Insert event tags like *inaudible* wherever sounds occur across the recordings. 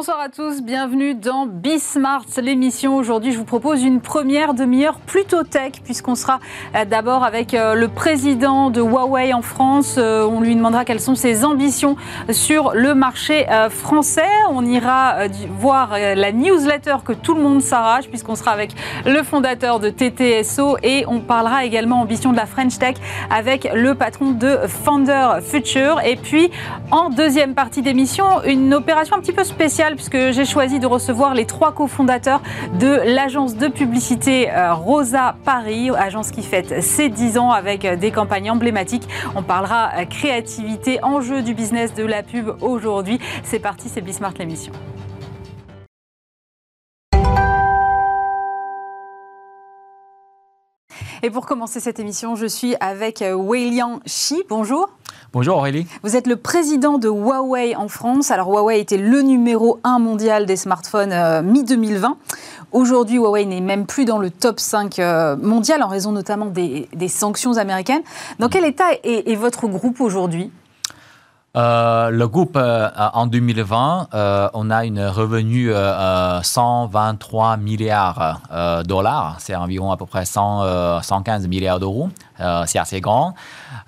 Bonsoir à tous, bienvenue dans Bismart, l'émission. Aujourd'hui, je vous propose une première demi-heure plutôt tech, puisqu'on sera euh, d'abord avec euh, le président de Huawei en France. Euh, on lui demandera quelles sont ses ambitions sur le marché français. On ira voir la newsletter que tout le monde s'arrache, puisqu'on sera avec le fondateur de TTSO et on parlera également ambition de la French Tech avec le patron de Founder Future. Et puis, en deuxième partie d'émission, une opération un petit peu spéciale puisque j'ai choisi de recevoir les trois cofondateurs de l'agence de publicité euh, Rosa Paris, agence qui fête ses 10 ans avec euh, des campagnes emblématiques. On parlera euh, créativité, enjeu du business de la pub aujourd'hui. C'est parti, c'est Bismart l'émission. Et pour commencer cette émission, je suis avec Weilian Shi. Bonjour. Bonjour Aurélie. Vous êtes le président de Huawei en France. Alors Huawei était le numéro un mondial des smartphones euh, mi-2020. Aujourd'hui, Huawei n'est même plus dans le top 5 euh, mondial en raison notamment des, sanctions américaines. Dans quel état est votre groupe aujourd'hui? Euh, le groupe, euh, en 2020, euh, on a une revenu 123 milliards de dollars. C'est environ à peu près 100, 115 milliards d'euros. c'est assez grand.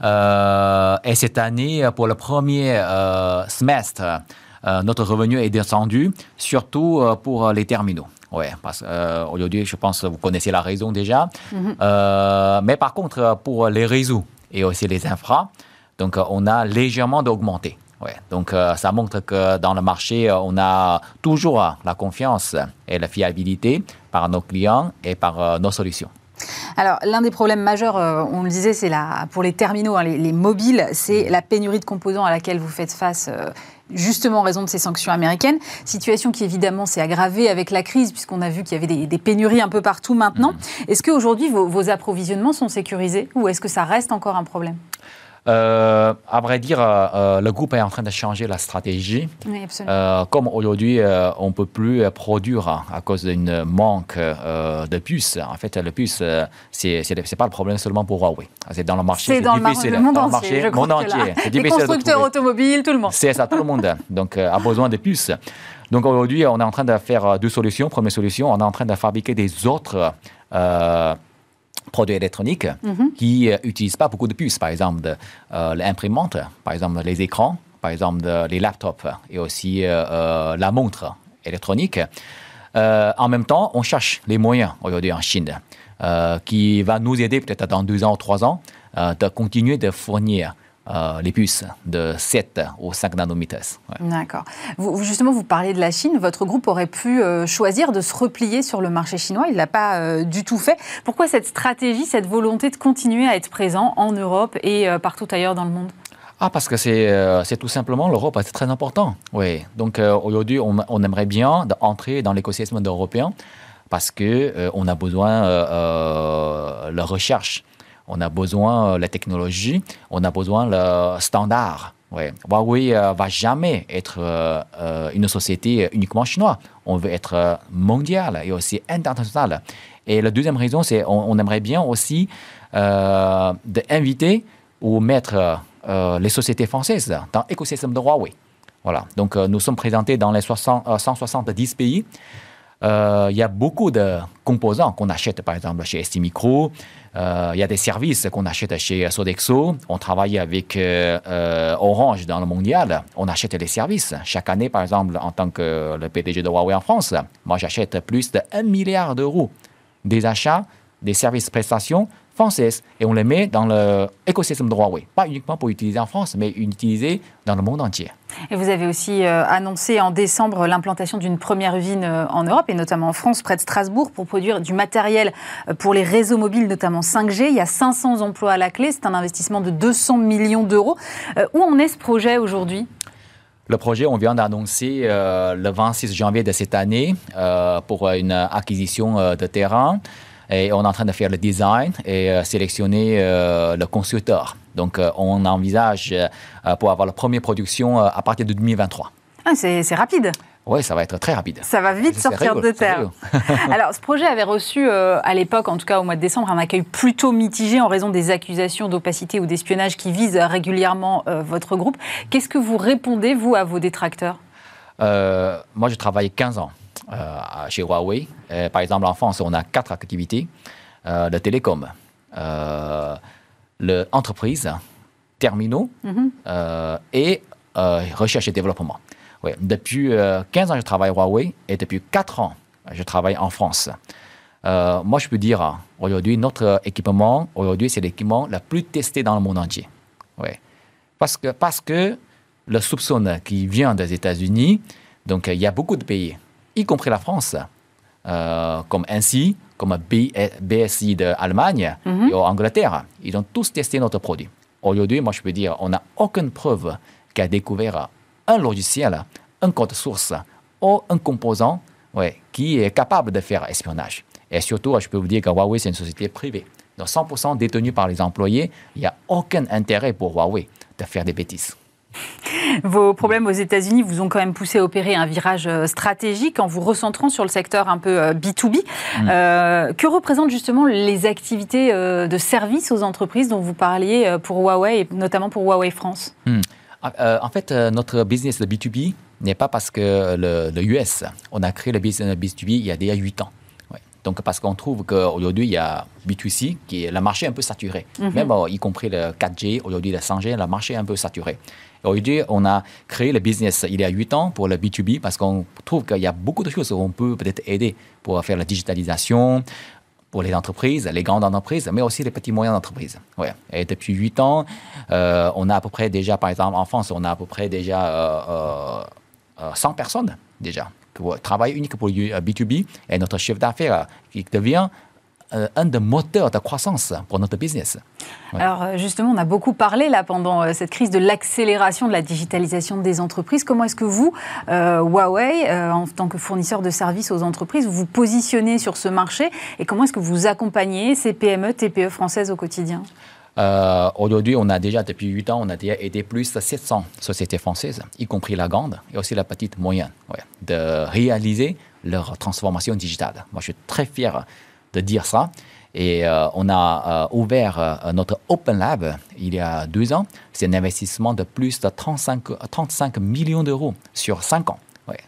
et cette année, pour le premier semestre, notre revenu est descendu, surtout pour les terminaux. Oui, parce qu'aujourd'hui, je pense que vous connaissez la raison déjà. Mm-hmm. mais par contre, pour les réseaux et aussi les infras, donc, euh, on a légèrement augmenté. Ouais. Donc, euh, ça montre que dans le marché, euh, on a toujours la confiance et la fiabilité par nos clients et par nos solutions. Alors, l'un des problèmes majeurs, on le disait, c'est pour les terminaux, hein, les, mobiles, c'est la pénurie de composants à laquelle vous faites face. justement en raison de ces sanctions américaines. Situation qui évidemment s'est aggravée avec la crise puisqu'on a vu qu'il y avait des, pénuries un peu partout maintenant. Mm-hmm. Est-ce qu'aujourd'hui vos, vos approvisionnements sont sécurisés ou est-ce que ça reste encore un problème? Euh, à vrai dire, euh, euh, le groupe est en train de changer la stratégie. comme aujourd'hui, on ne peut plus produire à cause d'un manque de puces. En fait, le puce, ce n'est pas le problème seulement pour Huawei. C'est dans le marché. C'est dans, le, le monde entier. monde entier. Les constructeurs automobiles, tout le monde. C'est ça, tout le monde. Donc, a besoin de puces. Donc aujourd'hui, on est en train de faire deux solutions. Première solution, on est en train de fabriquer des autres produits électroniques mhm. qui n'utilisent euh, pas beaucoup de puces, par exemple euh, l'imprimantes, par exemple les écrans, par exemple les laptops et aussi euh, la montre électronique. en même temps, on cherche les moyens aujourd'hui en Chine qui va nous aider peut-être dans deux ans ou trois ans de continuer de fournir euh, les puces de 7 ou 5 nanomètres. D'accord. Vous, justement, vous parlez de la Chine. Votre groupe aurait pu euh, choisir de se replier sur le marché chinois. Il ne l'a pas euh, du tout fait. Pourquoi cette stratégie, cette volonté de continuer à être présent en Europe et partout ailleurs dans le monde? Ah, parce que c'est tout simplement l'Europe, c'est très important. Oui. Donc aujourd'hui, on, aimerait bien entrer dans l'écosystème européen parce que on a besoin de la recherche on a besoin de la technologie, on a besoin le standard. Huawei euh, va jamais être euh, euh, une société uniquement chinoise. On veut être mondial et aussi international. Et la deuxième raison, c'est on, aimerait bien aussi d'inviter ou mettre les sociétés françaises dans l'écosystème de Huawei. Voilà. Donc, nous sommes présentés dans les 170 pays. Il y a beaucoup de composants qu'on achète, par exemple, chez STMicro, euh, il y a des services qu'on achète chez Sodexo. On travaille avec euh, euh, Orange dans le mondial. On achète des services. Chaque année, par exemple, en tant que le PDG de Huawei en France, moi, j'achète plus de 1 milliard d'euros des achats, des services prestations françaises et on les met dans l'écosystème de Huawei. Pas uniquement pour utiliser en France, mais utiliser dans le monde entier. Et vous avez aussi euh, annoncé en décembre l'implantation d'une première usine euh, en Europe, et notamment en France, près de Strasbourg, pour produire du matériel euh, pour les réseaux mobiles, notamment 5G. Il y a 500 emplois à la clé. C'est un investissement de 200 millions d'euros. où en est ce projet aujourd'hui? Le projet, on vient d'annoncer le 26 janvier de cette année pour une acquisition de terrain. Et on est en train de faire le design et euh, sélectionner euh, le constructeur. Donc, euh, on envisage pour avoir la première production à partir de 2023. Ah, c'est rapide. Oui, ça va être très rapide. Ça va vite sortir de terre. *laughs* Alors, ce projet avait reçu, à l'époque, en tout cas au mois de décembre, un accueil plutôt mitigé en raison des accusations d'opacité ou d'espionnage qui visent régulièrement votre groupe. Qu'est-ce que vous répondez, vous, à vos détracteurs? Moi, je travaille 15 ans chez Huawei. par exemple, en France, on a quatre activités. le télécom, l'entreprise, terminaux mhm. et recherche et développement. Depuis 15 ans, je travaille à Huawei et depuis 4 ans, je travaille en France. Euh, moi, je peux dire, aujourd'hui, notre équipement, aujourd'hui, c'est l'équipement le plus testé dans le monde entier. Ouais. Parce, que, parce que le soupçon qui vient des États-Unis, donc il y a beaucoup de pays, y compris la France, euh, comme ainsi, comme BSI d'Allemagne mm et Angleterre, ils ont tous testé notre produit. Aujourd'hui, moi, je peux dire, on n'a aucune preuve qu'a découvert un logiciel, un code source ou un composant ouais, qui est capable de faire espionnage. Et surtout, je peux vous dire que Huawei, c'est une société privée. Donc 100% détenue par les employés, il n'y a aucun intérêt pour Huawei de faire des bêtises. Vos problèmes aux États-Unis vous ont quand même poussé à opérer un virage euh, stratégique en vous recentrant sur le secteur un peu B2B. Euh, mm. euh, que représentent justement les activités de service aux entreprises dont vous parliez pour Huawei et notamment pour Huawei France? Mm. ah, En fait, notre business de B2B n'est pas parce que le, US, on a créé le business B2B il y a déjà 8 ans. Donc, parce qu'on trouve qu'aujourd'hui, il y a B2C, qui est le marché un peu saturé. Mhm. Même y compris le 4G, aujourd'hui le 5G, le marché est un peu saturé. Aujourd'hui, on a créé le business il y a 8 ans pour le B2B parce qu'on trouve qu'il y a beaucoup de choses où on peut peut-être aider pour faire la digitalisation, pour les entreprises, les grandes entreprises, mais aussi les petits moyens d'entreprise. Ouais. Et depuis 8 ans, euh, on a à peu près déjà, par exemple, en France, on a à peu près déjà euh, euh, 100 personnes déjà travaille unique pour B2B et notre chiffre d'affaires euh, qui devient euh, un des moteurs de croissance pour notre business. Alors euh, justement, on a beaucoup parlé là pendant cette crise de l'accélération de la digitalisation des entreprises. Comment est-ce que vous, Huawei, en tant que fournisseur de services aux entreprises, vous positionnez sur ce marché et comment est-ce que vous accompagnez ces PME, TPE françaises au quotidien? Euh, aujourd'hui, on a déjà, depuis 8 ans, on a déjà aidé plus de 700 sociétés françaises, y compris la grande et aussi la petite moyenne, de réaliser leur transformation digitale. Moi, je suis très fier de dire ça. Et euh, on a euh, ouvert notre Open Lab il y a deux ans. C'est un investissement de plus de 35, 35 millions d'euros sur 5 ans.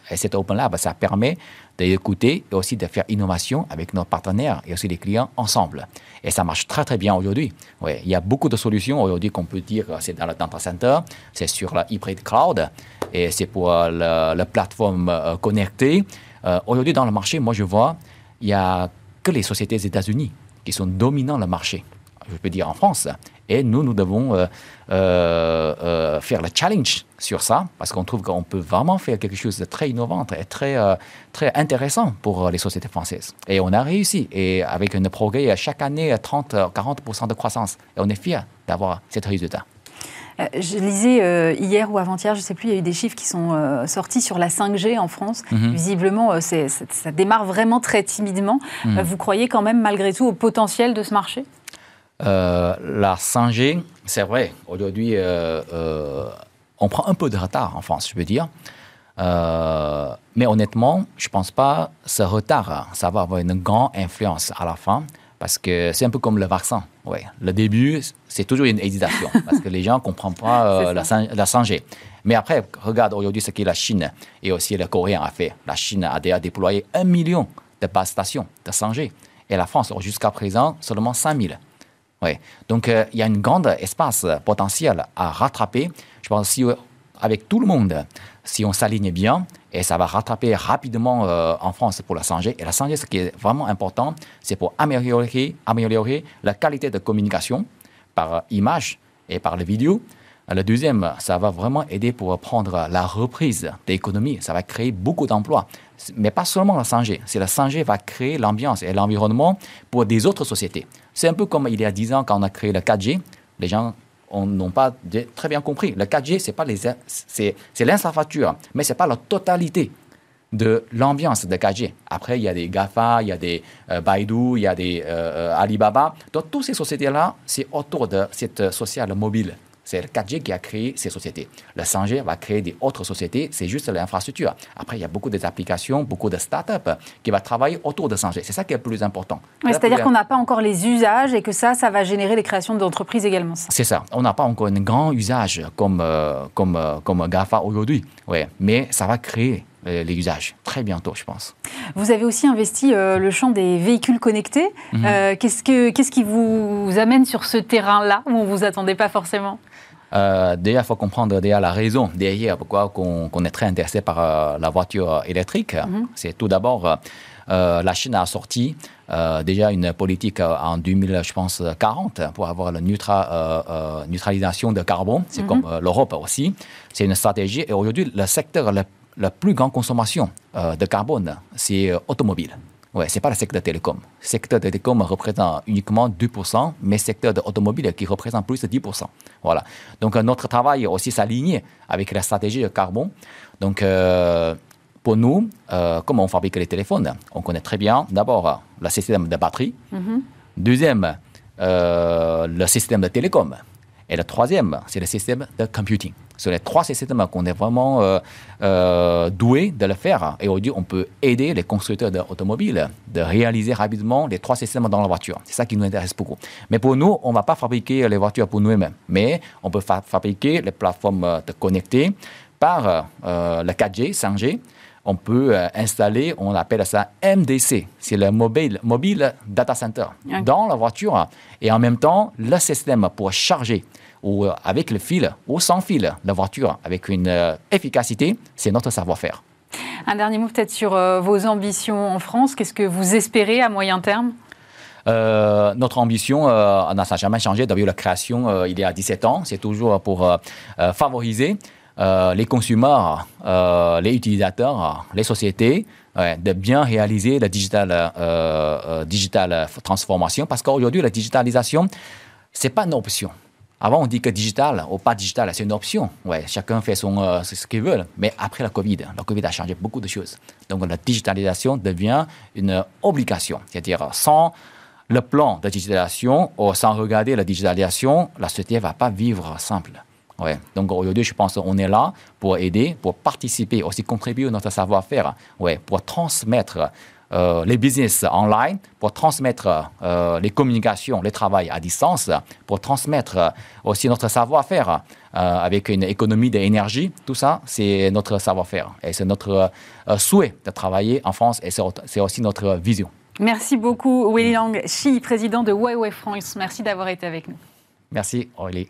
Et cet Open Lab, ça permet d'écouter et aussi de faire innovation avec nos partenaires et aussi les clients ensemble. Et ça marche très très bien aujourd'hui. Il y a beaucoup de solutions aujourd'hui qu'on peut dire c'est dans le data center, c'est sur la hybrid cloud et c'est pour la, plateforme euh, connectée. Euh, aujourd'hui dans le marché, moi je vois, il n'y a que les sociétés des États-Unis qui sont dominants le marché je peux dire en France. Et nous, nous devons euh, euh, euh, faire le challenge sur ça, parce qu'on trouve qu'on peut vraiment faire quelque chose de très innovant et très, très intéressant pour les sociétés françaises. Et on a réussi, et avec un progrès chaque année, 30-40% de croissance. Et on est fiers d'avoir ce résultat. Je lisais hier ou avant-hier, je ne sais plus, il y a eu des chiffres qui sont sortis sur la 5G en France. Mhm. Visiblement, ça, démarre vraiment très timidement. Mhm. vous croyez quand même, malgré tout, au potentiel de ce marché? Euh, la 5G, c'est vrai, aujourd'hui, euh, euh, on prend un peu de retard en France, je veux dire. mais honnêtement, je ne pense pas que ce retard, ça va avoir une grande influence à la fin, parce que c'est un peu comme le vaccin. Ouais. Le début, c'est toujours une hésitation, *laughs* parce que les gens ne comprennent pas la, 5G. Mais après, regarde aujourd'hui ce que la Chine et aussi le Coréen a fait. La Chine a déjà déployé un million de bases stations de 5G. Et la France, jusqu'à présent, seulement 5000. Donc, euh, il y a un grand espace potentiel à rattraper. Je pense si euh, avec tout le monde, si on s'aligne bien, et ça va rattraper rapidement euh, en France pour la 5G. Et la 5G, ce qui est vraiment important, c'est pour améliorer, améliorer la qualité de communication par image et par les vidéos. Le deuxième, ça va vraiment aider pour prendre la reprise de l'économie. Ça va créer beaucoup d'emplois. Mais pas seulement la 5G. C'est la 5G va créer l'ambiance et l'environnement pour des autres sociétés. C'est un peu comme il y a 10 ans quand on a créé le 4G. Les gens n'ont pas très bien compris. Le 4G, c'est pas les, c'est, l'infrastructure, mais c'est pas la totalité de l'ambiance de 4G. Après, il y a des GAFA, il y a des euh, Baidu, il y a des euh, euh, Alibaba. Donc, toutes ces sociétés-là, c'est autour de cette sociale mobile C'est le 4G qui a créé ces sociétés. Le 5G va créer des autres sociétés, c'est juste l'infrastructure. Après, il y a beaucoup d'applications, beaucoup de startups qui vont travailler autour de 5G. C'est ça qui est le plus important. C'est-à-dire qu'on n'a pas encore les usages et que ça, ça va générer les créations d'entreprises également. C'est ça. On n'a pas encore un grand usage comme, euh, comme, euh, comme GAFA aujourd'hui. Ouais. Mais ça va créer euh, les usages très bientôt, je pense. Vous avez aussi investi le champ des véhicules connectés. Mhm. qu'est-ce, que, qu'est-ce qui vous amène sur ce terrain-là où on ne vous attendait pas forcément? Euh, déjà, il faut comprendre déjà la raison derrière pourquoi on, est très intéressé par euh, la voiture électrique. Mhm. C'est tout d'abord, euh, la Chine a sorti déjà une politique en 2000, je pense, 40 pour avoir la neutralisation de carbone. C'est mhm. comme l'Europe aussi. C'est une stratégie. Et aujourd'hui, le secteur la plus grande consommation de carbone, c'est automobile. Ouais, ce n'est pas le secteur télécom. Le secteur de télécom représente uniquement 2%, mais le secteur de l'automobile qui représente plus de 10%. Voilà. Donc, euh, notre travail aussi s'aligne avec la stratégie de carbone. Donc, euh, pour nous, euh, comment on fabrique les téléphones? On connaît très bien d'abord le système de batterie. Mm-hmm. Deuxième, le système de télécom. Et le troisième, c'est le système de computing. Sont les trois systèmes qu'on est vraiment euh, euh, doué de le faire. Et aujourd'hui, on peut aider les constructeurs d'automobiles de réaliser rapidement les trois systèmes dans la voiture. C'est ça qui nous intéresse beaucoup. Mais pour nous, on ne va pas fabriquer les voitures pour nous-mêmes. Mais on peut fabriquer les plateformes de connecter par euh, le 4G, 5G on peut installer, on appelle ça MDC, c'est le mobile, mobile data center, dans la voiture. Et en même temps, le système pour charger ou avec le fil ou sans fil la voiture avec une euh, efficacité, c'est notre savoir-faire. Un dernier mot peut-être sur euh, vos ambitions en France. Qu'est-ce que vous espérez à moyen terme? Euh, notre ambition n'a jamais changé depuis la création il y a 17 ans. C'est toujours pour favoriser les consommateurs, les utilisateurs, les sociétés de bien réaliser la digital, digital transformation. Parce qu'aujourd'hui, la digitalisation, ce n'est pas une option. Avant, on dit que digital ou pas digital, c'est une option. Ouais, chacun fait son, euh, ce qu'il veut. Mais après la Covid, la Covid a changé beaucoup de choses. Donc la digitalisation devient une obligation. C'est-à-dire, sans le plan de digitalisation ou sans regarder la digitalisation, la société ne va pas vivre simple. Ouais. Donc aujourd'hui, je pense qu'on est là pour aider, pour participer, aussi contribuer à notre savoir-faire, ouais, pour transmettre euh, les business online, pour transmettre euh, les communications, les travail à distance, pour transmettre euh, aussi notre savoir-faire avec une économie d'énergie. Tout ça, c'est notre savoir-faire et c'est notre souhait de travailler en France et c'est aussi notre vision. Merci beaucoup, Willy Lang, Xi, président de Huawei France. Merci d'avoir été avec nous. Merci, Aurélie.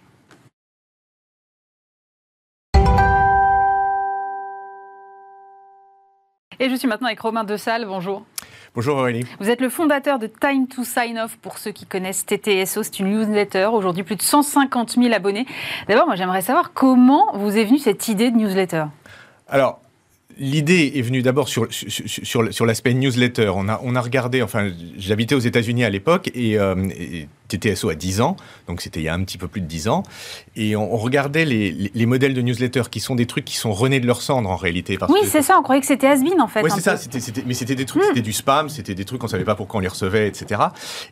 Et je suis maintenant avec Romain Dessal. Bonjour. Bonjour Aurélie. Vous êtes le fondateur de Time to Sign Off pour ceux qui connaissent TTSO. C'est une newsletter. Aujourd'hui, plus de 150 000 abonnés. D'abord, moi, j'aimerais savoir comment vous est venue cette idée de newsletter? Alors, L'idée est venue d'abord sur, sur, sur, l'aspect newsletter. On a, on a regardé, enfin, j'habitais aux États-Unis à l'époque et, euh, TTSO a 10 ans, donc c'était il y a un petit peu plus de 10 ans. Et on, regardait les, les, modèles de newsletter qui sont des trucs qui sont renés de leur cendre en réalité. oui, c'est ça, on croyait que c'était has en fait. Oui, c'est ça, mais c'était des trucs, hmm. c'était du spam, c'était des trucs qu'on savait pas pourquoi on les recevait, etc.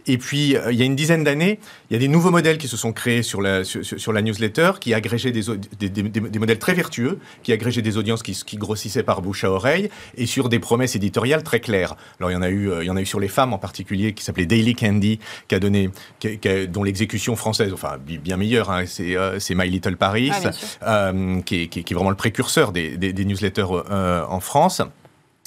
Et puis, euh, il y a une dizaine d'années, il y a des nouveaux modèles qui se sont créés sur la, sur, la newsletter, qui agrégeaient des, des, des, modèles très vertueux, qui agrégeaient des audiences qui, qui grossissaient par bouche à oreille et sur des promesses éditoriales très claires. Alors, il y en a eu, euh, il y en a eu sur les femmes en particulier, qui s'appelait Daily Candy, qui a donné, dont l'exécution française, enfin bien meilleure, hein, euh, c'est My Little Paris, ah, euh, qui, est, qui, est, vraiment le précurseur des, des, newsletters euh, en France.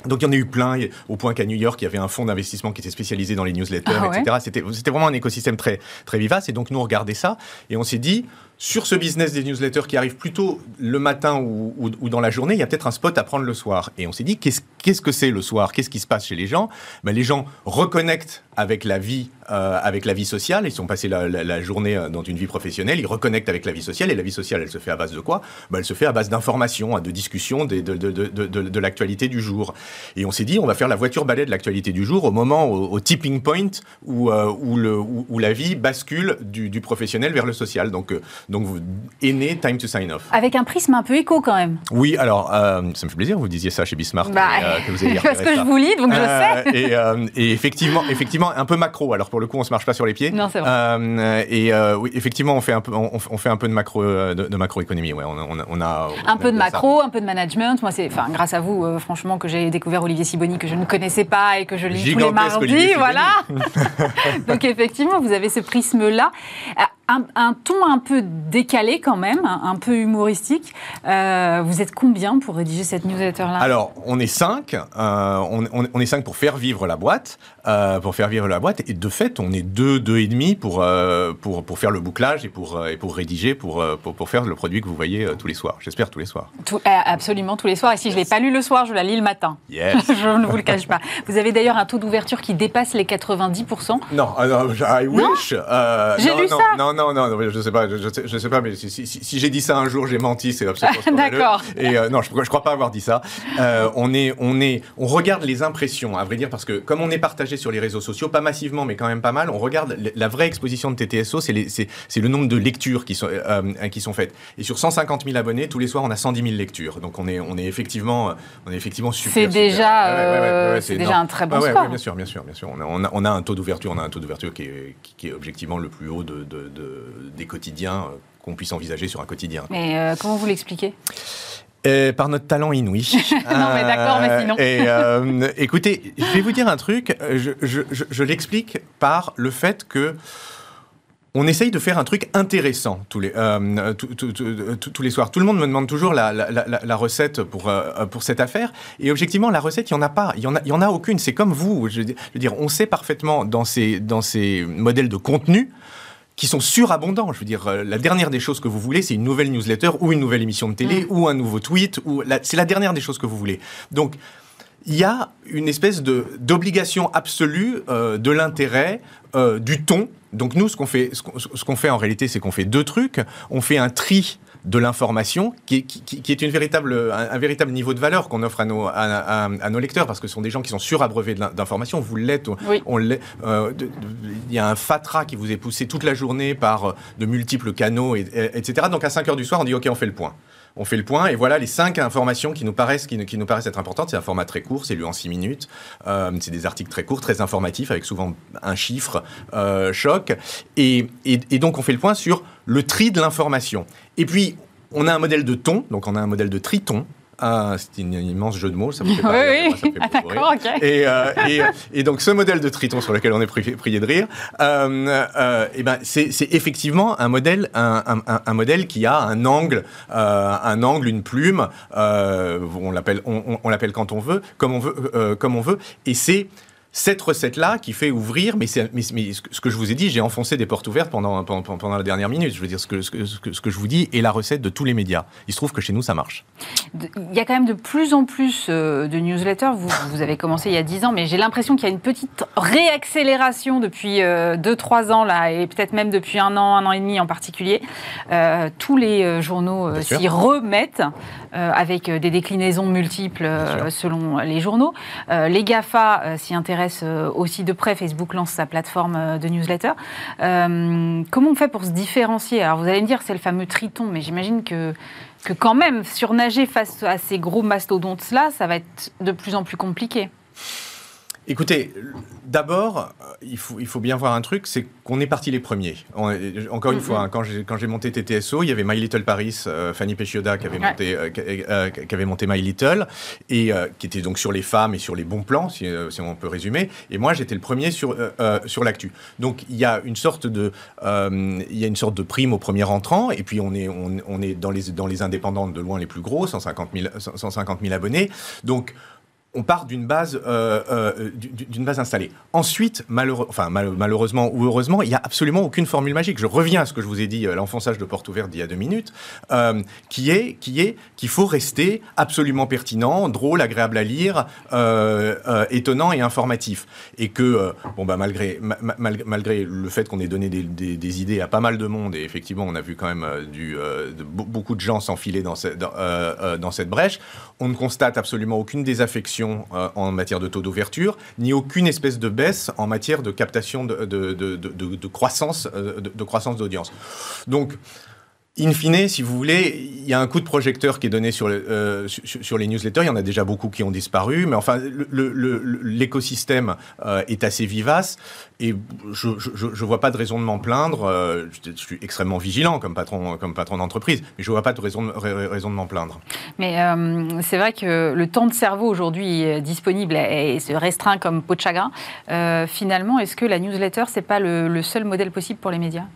Donc il y en a eu plein, au point qu'à New York, il y avait un fonds d'investissement qui était spécialisé dans les newsletters, ah etc. C'était vraiment un écosystème très, très vivace. Et donc nous, on regardait ça et on s'est dit, sur ce business des newsletters qui arrive plutôt le matin ou, ou, dans la journée, il y a peut-être un spot à prendre le soir. Et on s'est dit, qu'est-ce qu'est-ce que c'est le soir? Qu'est-ce qui se passe chez les gens? Ben, Les gens reconnectent avec la vie, euh, avec la vie sociale. Ils sont passés la, la, journée euh, dans une vie professionnelle. Ils reconnectent avec la vie sociale. Et la vie sociale, elle se fait à base de quoi? Ben, Elle se fait à base d'informations, de discussions de, de, de, de l'actualité du jour. Et on s'est dit, on va faire la voiture balai de l'actualité du jour au moment, au, tipping point où, euh, où, le, où, la vie bascule du, du, professionnel vers le social. Donc Donc, vous, est né Time to Sign Off. Avec un prisme un peu éco quand même. Oui, alors, ça me fait plaisir, vous disiez ça chez Bismarck. Bah, que vous ayez *laughs* parce que je vous lis, donc je sais. Et, et, effectivement, effectivement, un peu macro. Alors, pour le coup, on se marche pas sur les pieds. Non, c'est vrai. et oui, effectivement, on fait un peu, on, fait un peu de macro, de, macroéconomie. Ouais, on, on, a, un peu de macro, un peu de management. Moi, c'est, enfin, grâce à vous, franchement, que j'ai découvert Olivier Siboni, que je ne connaissais pas et que je lis tous les mardis. Voilà. *laughs* Donc effectivement, vous avez ce prisme-là un, ton un peu décalé quand même, un, peu humoristique. Euh, vous êtes combien pour rédiger cette newsletter-là? Alors, on est cinq. Euh, on, est cinq pour faire vivre la boîte, euh, pour faire vivre la boîte. Et de fait, on est deux, deux et demi pour pour, pour faire le bouclage et pour et pour rédiger, pour, pour, faire le produit que vous voyez tous les soirs. J'espère tous les soirs. absolument tous les soirs. Et si je l'ai pas lu le soir, je la lis le matin. Yes. *laughs* je ne vous le cache pas. Vous avez d'ailleurs un taux d'ouverture qui dépasse les 90% Non, I wish. J'ai lu ça. Non, non, non, je sais pas, je, sais, pas, mais si, j'ai dit ça un jour, j'ai menti, c'est absolument *laughs* D'accord. Et euh, non, je, je crois pas avoir dit ça. Euh, on est, on est, on regarde les impressions, à vrai dire, parce que comme on est partagé sur les réseaux sociaux, pas massivement, mais quand même pas mal, on regarde la vraie exposition de TTSO, c'est le nombre de lectures qui sont, euh, qui sont faites. Et sur 150 000 abonnés, tous les soirs, on a 110 000 lectures. Donc on est, on est effectivement, on est effectivement super. C'est déjà, c'est déjà un très bon score. bien sûr, bien sûr, bien sûr. On a, on a, un taux d'ouverture, on a un taux d'ouverture qui est, qui, est objectivement le plus haut de, de des quotidiens euh, qu'on puisse envisager sur un quotidien. Mais euh, comment vous l'expliquez? Euh, par notre talent inouï. *laughs* non, mais d'accord, mais sinon. Et, écoutez, je vais vous dire un truc. Je, je, l'explique par le fait que on essaye de faire un truc intéressant tous les, tous les soirs. Tout le monde me demande toujours la, la, la, recette pour, pour cette affaire. Et objectivement, la recette, il n'y en a pas. Il n'y en, a, y en a aucune. C'est comme vous. Je, veux dire, on sait parfaitement dans ces, dans ces modèles de contenu qui sont surabondants. Je veux dire, euh, la dernière des choses que vous voulez, c'est une nouvelle newsletter ou une nouvelle émission de télé mm. ou un nouveau tweet. Ou c'est la dernière des choses que vous voulez. Donc, il y a une espèce de d'obligation absolue euh, de l'intérêt, euh, du ton. Donc nous, ce qu'on fait, ce qu'on fait en réalité, c'est qu'on fait deux trucs. On fait un tri de l'information, qui, qui, est une véritable, un, véritable niveau de valeur qu'on offre à nos, à, nos lecteurs, parce que ce sont des gens qui sont surabreuvés d'informations. Vous l'êtes, on euh, Il y a un fatras qui vous est poussé toute la journée par euh, de multiples canaux, et, etc. Donc à 5 heures du soir, on dit OK, on fait le point on fait le point et voilà les cinq informations qui nous paraissent, qui, nous paraissent être importantes. C'est un format très court, c'est lu en six minutes. Euh, c'est des articles très courts, très informatifs, avec souvent un chiffre choc. et, donc on fait le point sur le tri de l'information. Et puis, on a un modèle de ton, donc on a un modèle de triton, ah, c'est un immense jeu de mots, ça me fait pas *laughs* Oui, oui. Ah, d'accord, ok. Et, euh, et, donc, ce modèle de Triton sur lequel on est prié de rire, euh, euh, et ben, c'est effectivement un modèle, un, un, un, modèle qui a un angle, un angle, une plume. on l'appelle, on, on l'appelle quand on veut, comme on veut, comme on veut, et c'est cette recette-là qui fait ouvrir, mais, mais, mais, ce que je vous ai dit, j'ai enfoncé des portes ouvertes pendant, pendant, pendant, la dernière minute. Je veux dire, ce que, ce, que, ce, que, je vous dis est la recette de tous les médias. Il se trouve que chez nous, ça marche. Il y a quand même de plus en plus euh, de newsletters. Vous, vous avez commencé il y a 10 ans, mais j'ai l'impression qu'il y a une petite réaccélération depuis 2-3 euh, ans, là, et peut-être même depuis un an, un an et demi en particulier. Euh, tous les journaux s'y remettent avec des déclinaisons multiples selon les journaux. les GAFA s'y intéressent euh, aussi de près. Facebook lance sa plateforme euh, de newsletter. Euh, comment on fait pour se différencier? Alors vous allez me dire c'est le fameux triton, mais j'imagine que que quand même surnager face à ces gros mastodontes-là, ça va être de plus en plus compliqué. Écoutez, d'abord, euh, il faut, il faut bien voir un truc, c'est qu'on est parti les premiers. encore une fois, hein, quand j'ai monté TTSO, il y avait My Little Paris, euh, Fanny Pechioda qui avait, monté, euh, qui, avait monté My Little, et qui était donc sur les femmes et sur les bons plans, si, on peut résumer. Et moi, j'étais le premier sur, sur l'actu. Donc, il y a une sorte de, il y a une sorte de prime au premier entrant, et puis on est, on, on est dans, les, dans les indépendantes de loin les plus gros, 150 000, 150 000 abonnés. Donc, on part d'une base, euh, euh, d'une base installée. Ensuite, malheureusement ou heureusement, il n'y a absolument aucune formule magique. Je reviens à ce que je vous ai dit, euh, l'enfonçage de porte ouverte d'il y a deux minutes, qui est qui est qu'il faut rester absolument pertinent, drôle, agréable à lire, étonnant et informatif. Et que, bah, malgré, le fait qu'on ait donné des, idées à pas mal de monde, et effectivement, on a vu quand même beaucoup de gens s'enfiler dans cette brèche, on ne constate absolument aucune désaffection euh, en matière de taux d'ouverture, ni aucune espèce de baisse en matière de captation de, de, euh, de, croissance d'audience. Donc, In fine, si vous voulez, il y a un coup de projecteur qui est donné sur, euh, sur, les newsletters. Il y en a déjà beaucoup qui ont disparu, mais enfin, l'écosystème euh, est assez vivace et je ne vois pas de raison de m'en plaindre. Euh, je, suis extrêmement vigilant comme patron, comme patron d'entreprise, mais je ne vois pas de raison, de m'en plaindre. Mais c'est vrai que le temps de cerveau aujourd'hui disponible et se restreint comme peau de chagrin. finalement, est-ce que la newsletter, c'est pas le seul modèle possible pour les médias?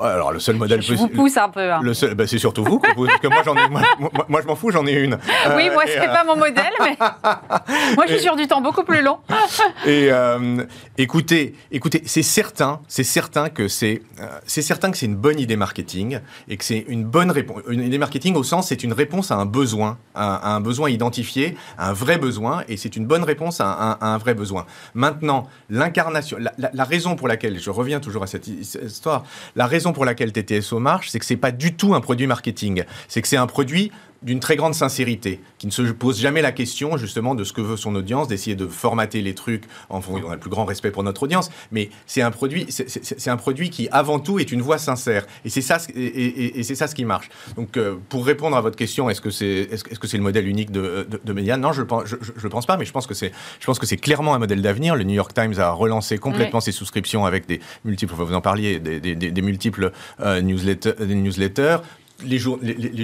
Alors le seul modèle possible. Je vous pousse un peu. Hein. Le bah, c'est surtout vous, parce que moi j'en ai, moi, je m'en fous, j'en ai une. *laughs* oui, moi c'est n'est euh, pas mon modèle, mais *laughs* moi je suis sur du temps beaucoup plus long. *laughs* et euh, écoutez, écoutez, c'est certain, c'est certain que c'est, euh, c'est certain que c'est une bonne idée marketing et que c'est une bonne réponse. Une idée marketing au sens, c'est une réponse à un besoin, à, un besoin identifié, à un vrai besoin, et c'est une bonne réponse à un, vrai besoin. Maintenant, l'incarnation, la, la raison pour laquelle, je reviens toujours à cette histoire, la raison pour laquelle TTSO marche, c'est que c'est pas du tout un produit marketing. C'est que c'est un produit d'une très grande sincérité, qui ne se pose jamais la question justement de ce que veut son audience, d'essayer de formater les trucs. En, on a le plus grand respect pour notre audience, mais c'est un produit, c'est un produit qui avant tout est une voix sincère, et c'est ça, et, c'est ça ce qui marche. Donc, euh, pour répondre à votre question, est-ce que c'est, est-ce, que c'est le modèle unique de, de, médias Non, je pense, je, pense pas, mais je pense que c'est, je pense que c'est clairement un modèle d'avenir. Le New York Times a relancé complètement ses souscriptions avec des multiples, vous en parliez, des, des, multiples euh, newsletters les,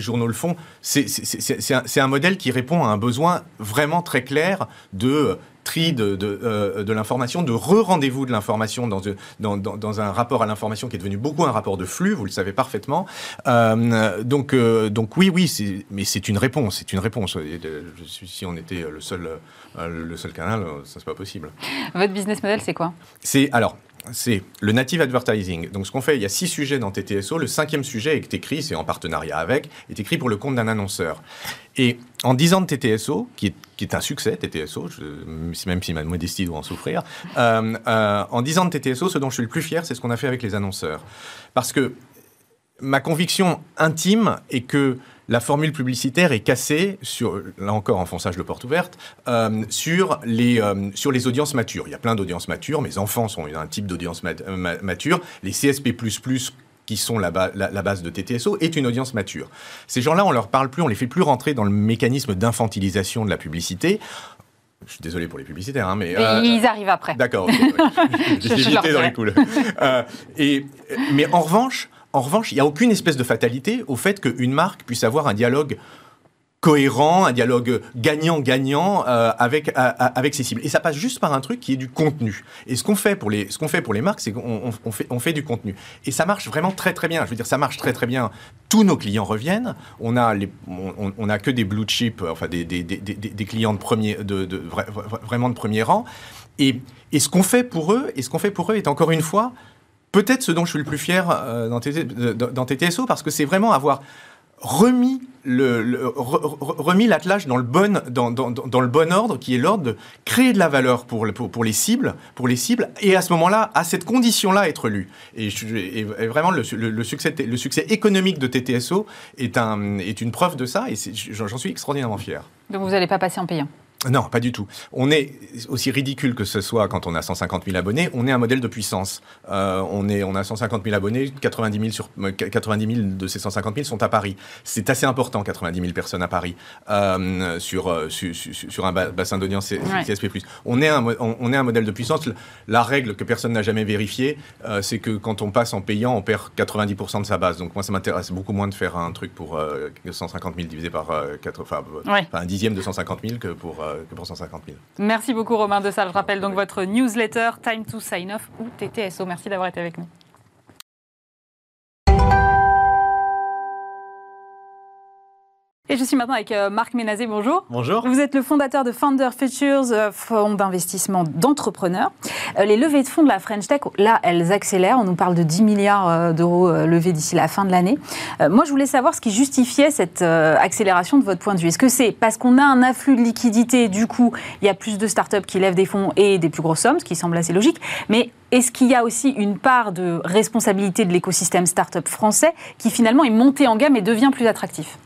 journaux le font. C'est un, modèle qui répond à un besoin vraiment très clair de tri de, euh, l'information, de re-rendez-vous de l'information dans, un rapport à l'information qui est devenu beaucoup un rapport de flux, vous le savez parfaitement. Euh, donc, euh, donc oui, oui, mais c'est une réponse, c'est une réponse. si on était le seul, le seul canal, ça c'est pas possible. Votre business model, c'est quoi? C'est alors c'est le native advertising. Donc, ce qu'on fait, il y a six sujets dans TTSO. Le cinquième sujet est écrit, c'est en partenariat avec, est écrit pour le compte d'un annonceur. Et en 10 ans de TTSO, qui est, un succès, TTSO, même si ma modestie doit en souffrir, euh, euh, en 10 ans de TTSO, ce dont je suis le plus fier, c'est ce qu'on a fait avec les annonceurs. Parce que ma conviction intime est que la formule publicitaire est cassée, sur, là encore enfonçage de porte ouverte, euh, sur, les, euh, sur les audiences matures. Il y a plein d'audiences matures, mes enfants sont un type d'audience mature, les CSP++, qui sont la, la, base de TTSO, est une audience mature. Ces gens-là, on leur parle plus, on les fait plus rentrer dans le mécanisme d'infantilisation de la publicité. Je suis désolé pour les publicitaires, hein, mais, euh, ils arrivent après. D'accord. J'ai *laughs* évité dans les coups. et mais en revanche, en revanche, il n'y a aucune espèce de fatalité au fait qu'une marque puisse avoir un dialogue cohérent, un dialogue gagnant-gagnant euh, avec, avec ses cibles. Et ça passe juste par un truc qui est du contenu. Et ce qu'on fait pour les, fait pour les marques, c'est qu'on on fait, on fait du contenu. Et ça marche vraiment très très bien. Je veux dire, ça marche très très bien. Tous nos clients reviennent. On a, les, on, que des blue chips, enfin des, des, des, clients de premier, vraiment de premier rang. Et, et ce qu'on fait pour eux, et ce qu'on fait pour eux est encore une fois peut-être ce dont je suis le plus fier euh, dans, TTSO, parce que c'est vraiment avoir remis le, remis l'attelage dans le bon dans, dans, le bon ordre qui est l'ordre de créer de la valeur pour, pour, les cibles pour les cibles et à ce moment-là à cette condition là être lu. Et, vraiment le, succès le succès économique de TTSO est un est une preuve de ça et j'en suis extraordinairement fier. Donc vous n'allez pas passer en payant? Non, pas du tout. On est aussi ridicule que ce soit quand on a 150 000 abonnés. On est un modèle de puissance. Euh, on est, on a 150 000 abonnés, 90 000 sur 90 000 de ces 150 000 sont à Paris. C'est assez important, 90 000 personnes à Paris euh, sur, euh, sur, sur un bassin d'audience CSP+. On est un on, est un modèle de puissance. La règle que personne n'a jamais vérifiée, c'est que quand on passe en payant, on perd 90% de sa base. Donc moi, ça m'intéresse beaucoup moins de faire un truc pour 150 000 divisé par 4, enfin, un dixième de 150 000 que pour que pour 150 000. Merci beaucoup Romain de Salle. Je rappelle donc votre newsletter Time to Sign Off ou TTSO. Merci d'avoir été avec nous. Et je suis maintenant avec euh, Marc Ménazé, bonjour. Bonjour. Vous êtes le fondateur de Founder Futures, euh, fonds d'investissement d'entrepreneurs. Euh, les levées de fonds de la French Tech, là, elles accélèrent. On nous parle de 10 milliards d'euros levés d'ici la fin de l'année. Moi, je voulais savoir ce qui justifiait cette accélération de votre point de vue. Est-ce que c'est parce qu'on a un afflux de liquidités, du coup, il y a plus de startups qui lèvent des fonds et des plus grosses sommes, ce qui semble assez logique, mais est-ce qu'il y a aussi une part de responsabilité de l'écosystème startup français qui finalement est monté en gamme et devient plus attractif?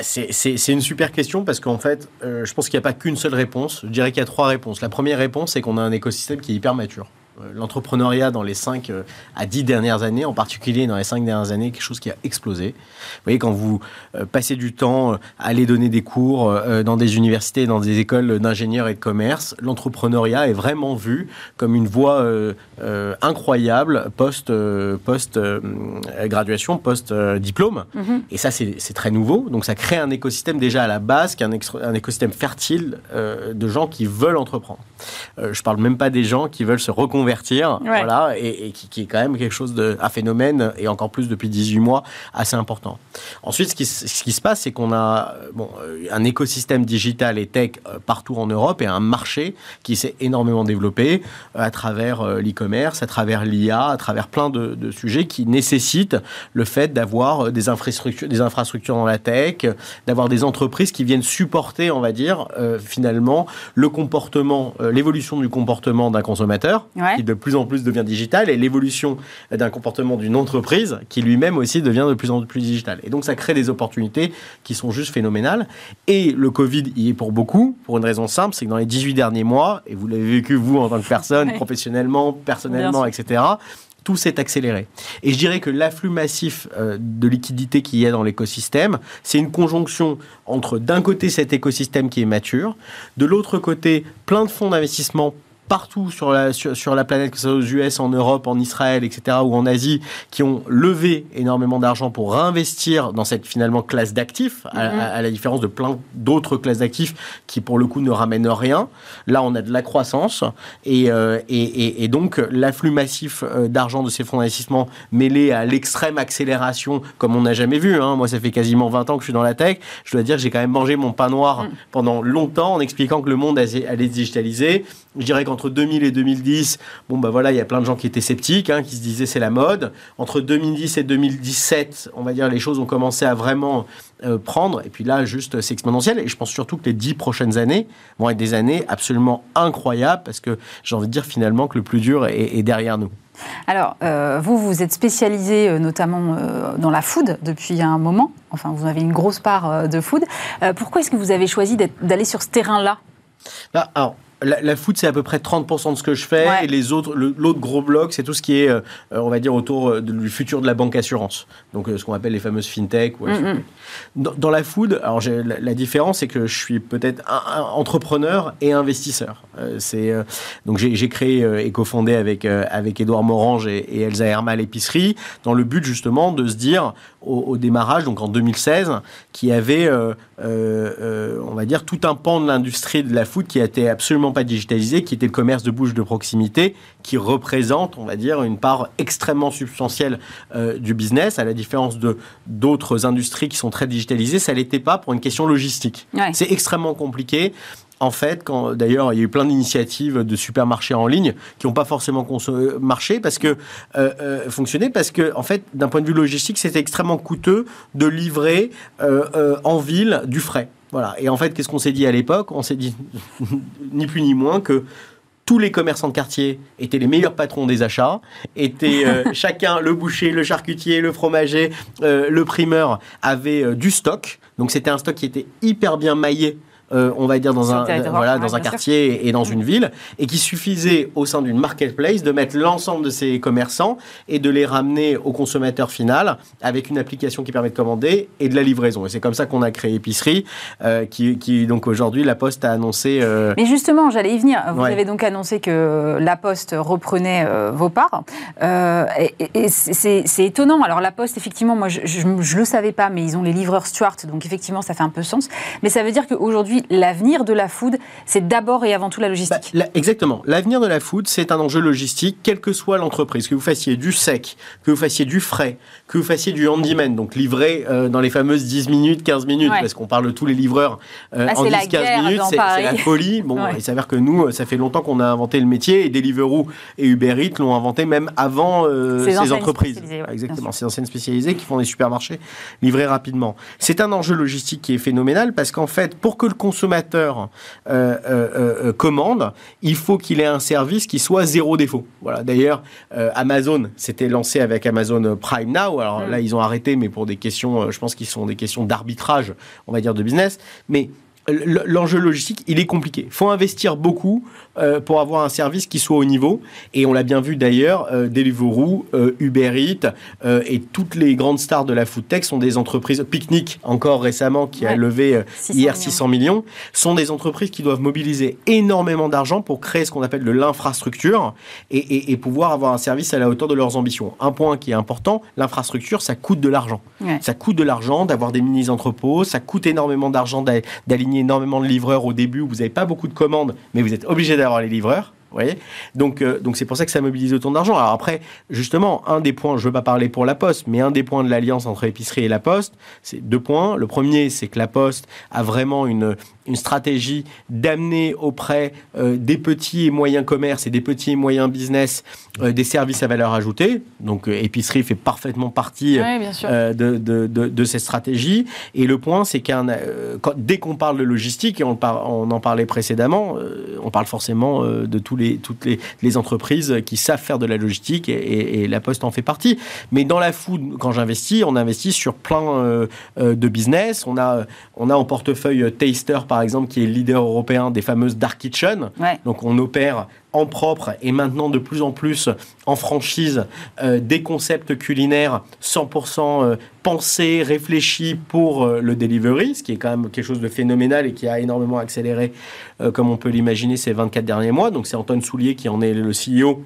C'est une super question parce qu'en fait, euh, je pense qu'il n'y a pas qu'une seule réponse. Je dirais qu'il y a trois réponses. La première réponse, c'est qu'on a un écosystème qui est hyper mature. Euh, L'entrepreneuriat dans les 5 euh, à 10 dernières années, en particulier dans les 5 dernières années, quelque chose qui a explosé. Vous voyez, quand vous euh, passez du temps à aller donner des cours dans des universités, dans des écoles d'ingénieurs et de commerce, l'entrepreneuriat est vraiment vu comme une voie euh, euh, incroyable post, euh, post euh, graduation, post euh, diplôme. Mhm. Et ça, c'est très nouveau. Donc, ça crée un écosystème déjà à la base, qui est un, écosystème fertile de gens qui veulent entreprendre. Euh, je parle même pas des gens qui veulent se reconvertir, Ouais. voilà, et, et qui, qui est quand même quelque chose de, un phénomène, et encore plus depuis 18 mois, assez important. Ensuite, ce qui, s- ce qui se passe, c'est qu'on a euh, bon, euh, un écosystème digital et tech partout en Europe et un marché qui s'est énormément développé à travers l'e-commerce, à travers l'IA, à travers plein de, de sujets qui nécessitent le fait d'avoir des infrastructures, des infrastructures dans la tech, d'avoir des entreprises qui viennent supporter, on va dire, euh, finalement, le comportement, euh, l'évolution du comportement d'un consommateur, Ouais. qui de plus en plus devient digital, et l'évolution d'un comportement d'une entreprise, qui lui-même aussi devient de plus en plus digital. Et donc, ça crée des opportunités qui sont juste phénoménales. Et le Covid y est pour beaucoup, pour une raison simple, c'est que dans les 18 derniers mois, et vous l'avez vécu vous en tant que personne, professionnellement, personnellement, etc., tout s'est accéléré. Et je dirais que l'afflux massif euh, de liquidités qu'il y a dans l'écosystème, c'est une conjonction entre d'un côté cet écosystème qui est mature, de l'autre côté plein de fonds d'investissement partout sur la, sur, sur la planète, que ce soit aux US, en Europe, en Israël, etc., ou en Asie, qui ont levé énormément d'argent pour réinvestir dans cette finalement classe d'actifs, à, Mhm. à- à la différence de plein d'autres classes d'actifs qui, pour le coup, ne ramènent rien. Là, on a de la croissance et, euh, et, et- et donc l'afflux massif euh, d'argent de ces fonds d'investissement mêlé à l'extrême accélération, comme on n'a jamais vu. hein. Moi, ça fait quasiment 20 ans que je suis dans la tech. Je dois dire, j'ai quand même mangé mon pain noir Mm. pendant longtemps en expliquant que le monde allait se digitaliser. Je dirais qu'entre 2000 et 2010, bon bah voilà, il y a plein de gens qui étaient sceptiques, hein, qui se disaient c'est la mode. Entre 2010 et 2017, on va dire les choses ont commencé à vraiment euh, prendre. Et puis là, juste c'est exponentiel. Et je pense surtout que les dix prochaines années vont être des années absolument incroyables parce que j'ai envie de dire finalement que le plus dur est, est derrière nous. Alors, euh, vous, vous êtes spécialisé euh, notamment euh, dans la food depuis un moment. Enfin, vous avez une grosse part de food. Pourquoi est-ce que vous avez choisi d'aller sur ce terrain-là? Là, alors, la, la food, c'est à peu près 30% de ce que je fais. Ouais. Et les autres, l'autre gros bloc, c'est tout ce qui est, euh, on va dire, autour euh, de- du futur de la banque assurance. Donc, euh, ce qu'on appelle les fameuses fintech. Mm, dans, dans la food, alors j'ai- la, la différence, c'est que je suis peut-être un, un entrepreneur et investisseur. Euh, c'est euh, donc j'ai j'ai créé euh, et cofondé avec euh, avec Édouard Morange et, et Elsa Hermal l'épicerie dans le but justement de se dire au, au démarrage, donc en 2016, qu'il y avait, euh, euh, euh, on va dire, tout un pan de l'industrie de la food qui était absolument pas digitalisé, qui était le commerce de bouche de proximité, qui représente, on va dire, une part extrêmement substantielle euh, du business, à la différence de d'autres industries qui sont très digitalisées, ça l'était pas pour une question logistique. Ouais. C'est extrêmement compliqué. En fait, quand d'ailleurs il y a eu plein d'initiatives de supermarchés en ligne qui n'ont pas forcément euh, marché parce que euh, euh, fonctionné parce que en fait d'un point de vue logistique c'était extrêmement coûteux de livrer euh, en ville du frais. Voilà. Et en fait qu'est-ce qu'on s'est dit à l'époque? On s'est dit *laughs* ni plus ni moins que tous les commerçants de quartier étaient les meilleurs patrons des achats, étaient euh, *laughs* chacun, le boucher, le charcutier, le fromager, euh, le primeur, avait euh, du stock. Donc c'était un stock qui était hyper bien maillé. Euh, on va dire dans un voilà dans un quartier et dans une ville et qui suffisait au sein d'une marketplace de mettre l'ensemble de ces commerçants et de les ramener au consommateur final avec une application qui permet de commander et de la livraison et c'est comme ça qu'on a créé épicerie euh, qui, qui donc aujourd'hui la Poste a annoncé euh, Mais justement, j'allais y venir. Vous Ouais. avez donc annoncé que La Poste reprenait vos parts. Et et- c'est étonnant. Alors, La Poste, effectivement, moi, je ne le savais pas, mais ils ont les livreurs Stuart, donc effectivement, ça fait un peu sens. Mais ça veut dire qu'aujourd'hui, l'avenir de la food, c'est d'abord et avant tout la Bah, logistique. la- exactement. L'avenir de la food, c'est un enjeu logistique, quelle que soit l'entreprise. Que vous fassiez du sec, que vous fassiez du frais, que vous fassiez du handyman, donc livré euh, dans les fameuses 10 minutes, 15 minutes, Ouais. parce qu'on parle de tous les livreurs euh, Ah, en c'est la 10-15 guerre minutes, c'est la folie. *laughs* Bon, Ouais. il s'avère que nous, ça fait longtemps qu'on a inventé le métier, et Deliveroo et Uber Eats l'ont inventé même avant euh, Ces entreprises. ouais, bien Exactement, ces enseignes spécialisées qui font des supermarchés livrés rapidement. C'est un enjeu logistique qui est phénoménal, parce qu'en fait, pour que le consommateur euh, euh, euh, commande, il faut qu'il ait un service qui soit zéro défaut. Voilà. D'ailleurs, Amazon s'était lancé avec Amazon Prime Now. Alors Mm. là, ils ont arrêté, mais pour des questions, je pense qu'ils sont des questions d'arbitrage, on va dire, de business. Mais l'enjeu logistique, il est compliqué. Il faut investir beaucoup euh, pour avoir un service qui soit au niveau. Et on l'a bien vu d'ailleurs, euh, Deliveroo, euh, Uber Eats et toutes les grandes stars de la food tech sont des entreprises. Picnic, encore récemment, qui a levé hier 600 millions, sont des entreprises qui doivent mobiliser énormément d'argent pour créer ce qu'on appelle de l'infrastructure et, pouvoir avoir un service à la hauteur de leurs ambitions. Un point qui est important, l'infrastructure, ça coûte de l'argent. Ça coûte de l'argent d'avoir des mini-entrepôts, ça coûte énormément d'argent d'aligner énormément de livreurs au début vous n'avez pas beaucoup de commandes, mais vous êtes obligé d'avoir les livreurs. Voyez? Donc, euh, donc c'est pour ça que ça mobilise autant d'argent. Alors après, justement, un des points, je ne veux pas parler pour la Poste, mais un des points de l'alliance entre l'épicerie et la Poste, c'est deux points. Le premier, c'est que la Poste a vraiment une, une stratégie d'amener auprès euh, des petits et moyens commerces et des petits et moyens business euh, des services à valeur ajoutée. Donc, épicerie fait parfaitement partie de, de, de, cette stratégie. Et le point, c'est qu'un dès qu'on parle de logistique, et on, on en parlait précédemment, on parle forcément de tous les, toutes les, les, entreprises qui savent faire de la logistique et, et, la Poste en fait partie. Mais dans la food, quand j'investis, on investit sur plein de business. On a, on a en portefeuille Taster, par exemple, qui est leader européen des fameuses dark kitchen. Donc on opère en propre et maintenant de plus en plus en franchise euh, des concepts culinaires 100% euh, pensés, réfléchis pour euh, le delivery, ce qui est quand même quelque chose de phénoménal et qui a énormément accéléré, comme on peut l'imaginer, ces 24 derniers mois. Donc c'est Antoine Soulier qui en est le CEO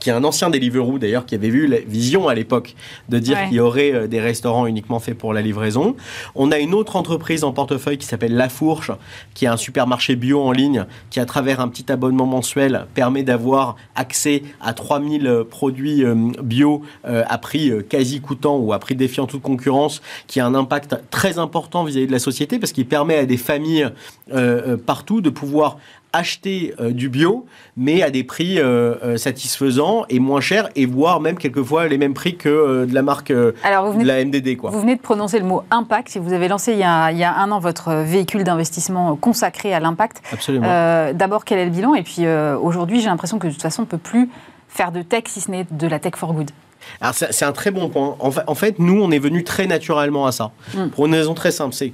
qui est un ancien Deliveroo d'ailleurs, qui avait vu la vision à l'époque de dire qu'il y aurait euh, des restaurants uniquement faits pour la livraison. On a une autre entreprise en portefeuille qui s'appelle La Fourche, qui est un supermarché bio en ligne, qui à travers un petit abonnement mensuel permet d'avoir accès à 3000 euh, produits euh, bio à prix quasi coûtant ou à prix défiant toute concurrence, qui a un impact très important vis-à-vis de la société parce qu'il permet à des familles partout de pouvoir acheter euh, du bio, mais à des prix euh, euh, satisfaisants et moins chers, et voire même quelquefois les mêmes prix que de la marque Alors de la MDD. Quoi. Vous venez de prononcer le mot impact. Si vous avez lancé il y a, il y a un an votre véhicule d'investissement consacré à l'impact. Absolument. D'abord, quel est le bilan? Et puis aujourd'hui, j'ai l'impression que de toute façon, on ne peut plus faire de tech si ce n'est de la tech for good. Alors c'est un très bon point. En fait, nous, on est venu très naturellement à ça. Hmm. Pour une raison très simple. C'est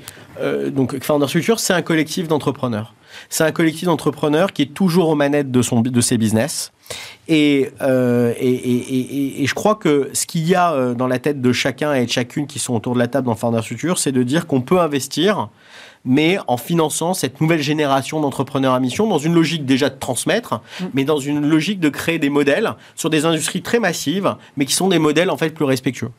donc Founders Future, c'est un collectif d'entrepreneurs. C'est un collectif d'entrepreneurs qui est toujours aux manettes de, son, de ses business. Euh, et, et, et, je crois que ce qu'il y a euh, dans la tête de chacun et de chacune qui sont autour de la table dans Founders Future, c'est de dire qu'on peut investir, mais en finançant cette nouvelle génération d'entrepreneurs à mission dans une logique déjà de transmettre, mm. mais dans une logique de créer des modèles sur des industries très massives, mais qui sont des modèles en fait plus respectueux.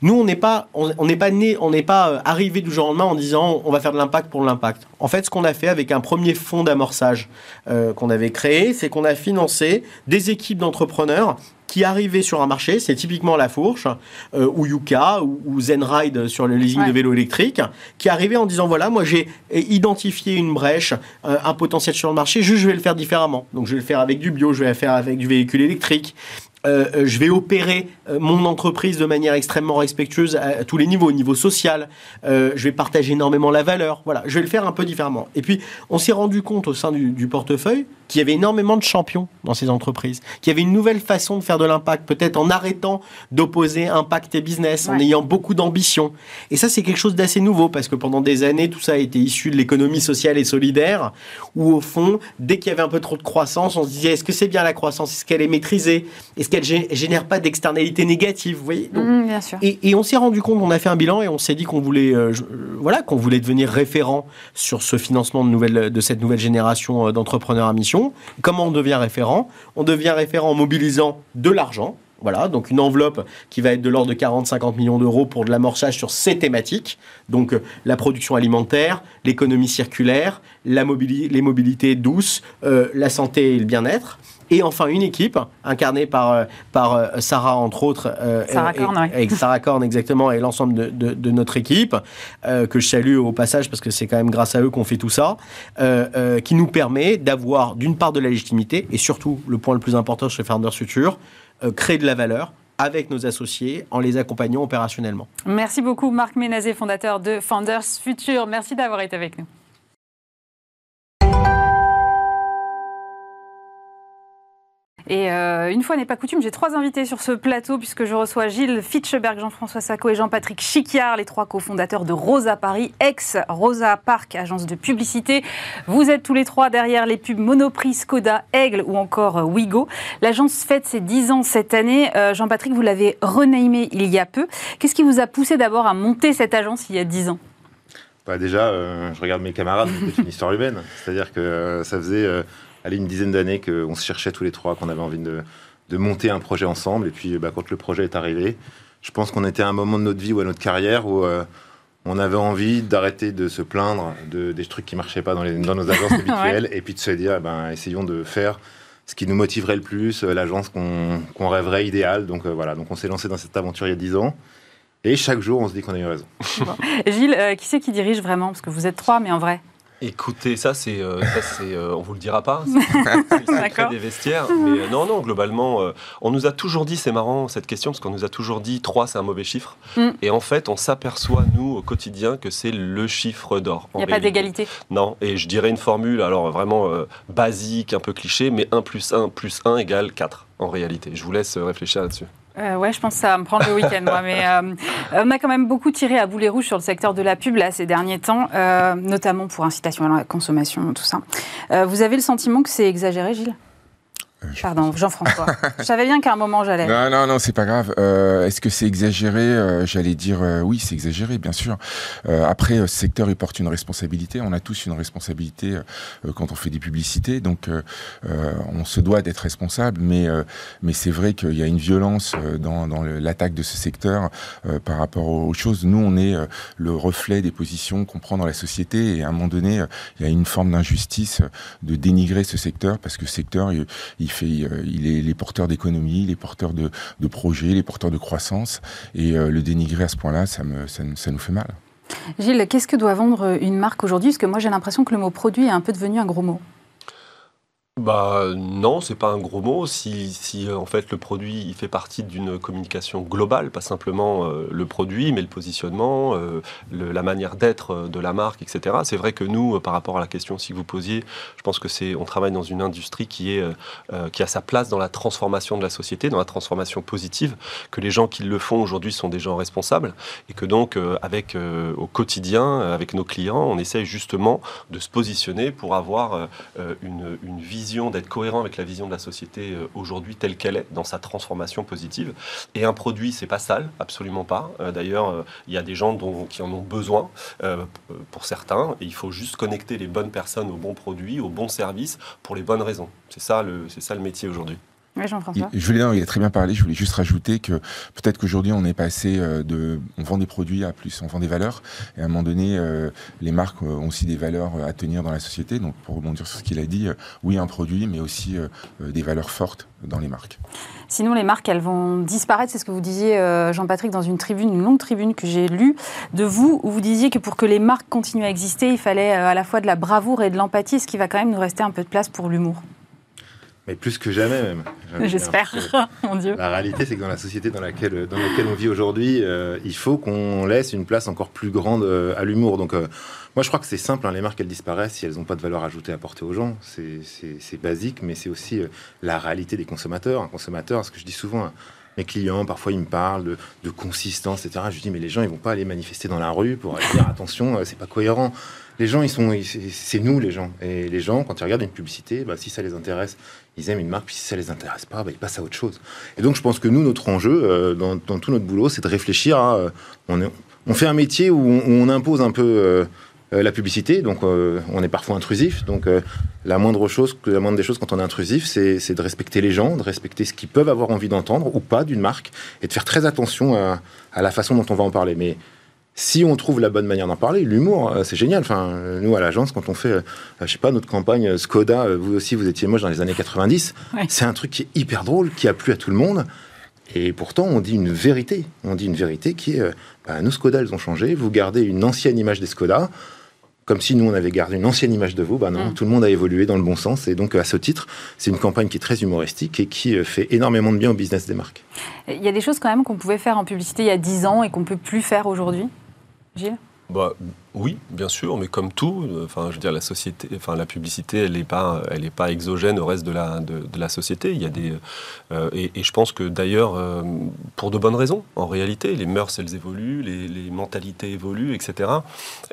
Nous, on n'est pas, on n'est pas né, on n'est pas euh, arrivé du jour au lendemain en disant on va faire de l'impact pour l'impact. En fait, ce qu'on a fait avec un premier fonds d'amorçage euh, qu'on avait créé, c'est qu'on a financé des équipes d'entrepreneurs qui arrivaient sur un marché, c'est typiquement La Fourche, euh, ou Yuka, ou, Zenride sur le leasing de vélo électrique, qui arrivaient en disant voilà, moi j'ai identifié une brèche, un potentiel sur le marché, juste je vais le faire différemment. Donc je vais le faire avec du bio, je vais le faire avec du véhicule électrique, euh, euh, je vais opérer euh, mon entreprise de manière extrêmement respectueuse à, tous les niveaux, au niveau social. je vais partager énormément la valeur. Voilà, je vais le faire un peu différemment. Et puis, on s'est rendu compte au sein du, portefeuille qu'il y avait énormément de champions dans ces entreprises, qu'il y avait une nouvelle façon de faire de l'impact, peut-être en arrêtant d'opposer impact et business, en ayant beaucoup d'ambition. Et ça, c'est quelque chose d'assez nouveau parce que pendant des années, tout ça a été issu de l'économie sociale et solidaire, où au fond, dès qu'il y avait un peu trop de croissance, on se disait est-ce que c'est bien la croissance? Est-ce qu'elle est maîtrisée? Est-ce qu'elle génère pas d'externalités négatives, vous voyez? Mmh, bien sûr. Et, on s'est rendu compte, on a fait un bilan et on s'est dit qu'on voulait, euh, euh, voilà, qu'on voulait devenir référent sur ce financement de, nouvelle, de cette nouvelle génération euh, d'entrepreneurs à mission. Comment on devient référent? On devient référent en mobilisant de l'argent, voilà, donc une enveloppe qui va être de l'ordre de 40-50 millions d'euros pour de l'amorçage sur ces thématiques. Donc la production alimentaire, l'économie circulaire, la les mobilités douces, la santé et le bien-être. Et enfin, une équipe incarnée par, euh, par euh, Sarah, entre autres. Euh, Sarah Korn, Avec Sarah Korn, exactement, et l'ensemble de, de, notre équipe, que je salue au passage parce que c'est quand même grâce à eux qu'on fait tout ça, qui nous permet d'avoir d'une part de la légitimité et surtout, le point le plus important chez Founders Future, créer de la valeur avec nos associés en les accompagnant opérationnellement. Merci beaucoup Marc Ménazé, fondateur de Founders Future. Merci d'avoir été avec nous. Et euh, une fois n'est pas coutume, j'ai trois invités sur ce plateau puisque je reçois Gilles Fitcheberg, Jean-François Sacco et Jean-Patrick Chiquiard, les trois cofondateurs de Rosa Paris, ex-Rosa Park, agence de publicité. Vous êtes tous les trois derrière les pubs Monoprix, Skoda, Aigle ou encore euh, Wigo. L'agence fête ses 10 ans cette année. Euh, Jean-Patrick, vous l'avez renamé il y a peu. Qu'est-ce qui vous a poussé d'abord à monter cette agence il y a 10 ans? Bah déjà, je regarde mes camarades, c'est une histoire humaine. C'est-à-dire que ça faisait allez, une dizaine d'années qu'on se cherchait tous les trois, qu'on avait envie de, de, monter un projet ensemble. Et puis, bah, quand le projet est arrivé, je pense qu'on était à un moment de notre vie ou à notre carrière où euh, on avait envie d'arrêter de se plaindre de, des trucs qui marchaient pas dans, les, dans nos agences *laughs* habituelles et puis de se dire, ben, essayons de faire ce qui nous motiverait le plus, euh, l'agence qu'on rêverait idéale. Donc euh, voilà, donc on s'est lancé dans cette aventure il y a dix ans. Et chaque jour, on se dit qu'on a eu raison. Gilles, qui c'est qui dirige vraiment? Parce que vous êtes trois, mais en vrai Écoutez, ça c'est, euh, euh, on vous le dira pas, c'est *laughs* des vestiaires. Mais euh, non, non, globalement, on nous a toujours dit, c'est marrant cette question parce qu'on nous a toujours dit 3 c'est un mauvais chiffre. Mm. Et en fait, on s'aperçoit nous au quotidien que c'est le chiffre d'or. Il n'y a pas d'égalité. Non, et je dirais une formule, alors vraiment basique, un peu cliché, mais 1 plus 1 plus 1 égale 4 en réalité. Je vous laisse réfléchir là-dessus. Euh, ouais, je pense que ça va me prendre le week-end, moi. Mais euh, on a quand même beaucoup tiré à boulet rouge sur le secteur de la pub là ces derniers temps, euh, notamment pour incitation à la consommation, tout ça. Vous avez le sentiment que c'est exagéré, Gilles? Euh, Pardon, Jean-François. *laughs* je savais bien qu'à un moment j'allais. Non, non, non, c'est pas grave. Euh, Est-ce que c'est exagéré euh, J'allais dire euh, oui, c'est exagéré, bien sûr. Euh, après, ce secteur, il porte une responsabilité. On a tous une responsabilité quand on fait des publicités, donc on se doit d'être responsable. Mais, mais c'est vrai qu'il y a une violence dans, dans l'attaque de ce secteur par rapport aux choses. Nous, on est le reflet des positions qu'on prend dans la société, et à un moment donné, il y a une forme d'injustice de dénigrer ce secteur parce que ce secteur, il, il il euh, il est les porteurs d'économie, les porteurs de, projets, les porteurs de croissance. Et euh, le dénigrer à ce point-là, ça, ça nous fait mal. Gilles, qu'est-ce que doit vendre une marque aujourd'hui? Parce que moi, j'ai l'impression que le mot produit est un peu devenu un gros mot. Bah non, c'est pas un gros mot. Si, si euh, en fait le produit il fait partie d'une communication globale, pas simplement euh, le produit, mais le positionnement, euh, la manière d'être de la marque, etc. C'est vrai que nous, par rapport à la question si vous posiez, je pense que c'est, on travaille dans une industrie qui est qui a sa place dans la transformation de la société, dans la transformation positive. Que les gens qui le font aujourd'hui sont des gens responsables et que donc avec au quotidien, avec nos clients, on essaye justement de se positionner pour avoir une, une vision d'être cohérent avec la vision de la société euh, aujourd'hui telle qu'elle est, dans sa transformation positive. Et un produit, c'est pas sale, absolument pas. Euh, d'ailleurs, euh, il y a des gens dont, qui en ont besoin pour certains, et il faut juste connecter les bonnes personnes aux bons produits, aux bons services, pour les bonnes raisons. C'est ça ça le métier aujourd'hui. Oui, Jean-François. Julien, il a très bien parlé. Je voulais juste rajouter que peut-être qu'aujourd'hui, on est passé euh, de. On vend des produits à plus, on vend des valeurs. Et à un moment donné, euh, les marques ont aussi des valeurs à tenir dans la société. Donc, pour rebondir sur ce qu'il a dit, euh, oui, un produit, mais aussi des valeurs fortes dans les marques. Sinon, les marques, elles vont disparaître. C'est ce que vous disiez, Jean-Patrick, dans une tribune, une longue tribune que j'ai lue de vous, où vous disiez que pour que les marques continuent à exister, il fallait à la fois de la bravoure et de l'empathie, ce qui va quand même nous rester un peu de place pour l'humour. Mais plus que jamais même. J'espère, *laughs* mon Dieu. La réalité, c'est que dans la société dans laquelle, dans laquelle on vit aujourd'hui, euh, il faut qu'on laisse une place encore plus grande euh, à l'humour. Donc, euh, moi, je crois que c'est simple. Hein, les marques, elles disparaissent si elles n'ont pas de valeur ajoutée à apporter aux gens. C'est basique, mais c'est aussi la réalité des consommateurs. Un consommateur, ce que je dis souvent, hein, mes clients, parfois, ils me parlent de, de, consistance, etc. Je dis, mais les gens, ils vont pas aller manifester dans la rue pour dire, attention, c'est pas cohérent les gens, ils sont, c'est nous les gens. Et les gens, quand ils regardent une publicité, bah, si ça les intéresse, ils aiment une marque. Puis si ça les intéresse pas, bah, ils passent à autre chose. Et donc, je pense que nous, notre enjeu euh, dans, tout notre boulot, c'est de réfléchir à. Euh, on, fait un métier où on, impose un peu euh, la publicité, donc on est parfois intrusif. Donc, la moindre chose, la moindre des choses quand on est intrusif, c'est de respecter les gens, de respecter ce qu'ils peuvent avoir envie d'entendre ou pas d'une marque, et de faire très attention à, à la façon dont on va en parler. Mais si on trouve la bonne manière d'en parler, l'humour, euh, c'est génial. Enfin, nous, à l'agence, quand on fait, euh, je sais pas, notre campagne euh, Skoda, vous aussi, vous étiez moche dans les années 90, c'est un truc qui est hyper drôle, qui a plu à tout le monde. Et pourtant, on dit une vérité. On dit une vérité qui est, bah, nos Skoda, elles ont changé. Vous gardez une ancienne image des Skoda comme si nous on avait gardé une ancienne image de vous. Bah non, mm. tout le monde a évolué dans le bon sens. Et donc à ce titre, c'est une campagne qui est très humoristique et qui fait énormément de bien au business des marques. Il y a des choses quand même qu'on pouvait faire en publicité il y a 10 ans et qu'on peut plus faire aujourd'hui? Gilles? Bah, Oui, bien sûr, mais comme tout, euh, enfin, je veux dire, la société, enfin, la publicité, elle n'est pas, elle est pas exogène au reste de la, de, la société. Il y a des, euh, et, je pense que d'ailleurs, euh, pour de bonnes raisons, en réalité, les mœurs, elles évoluent, les, mentalités évoluent, etc.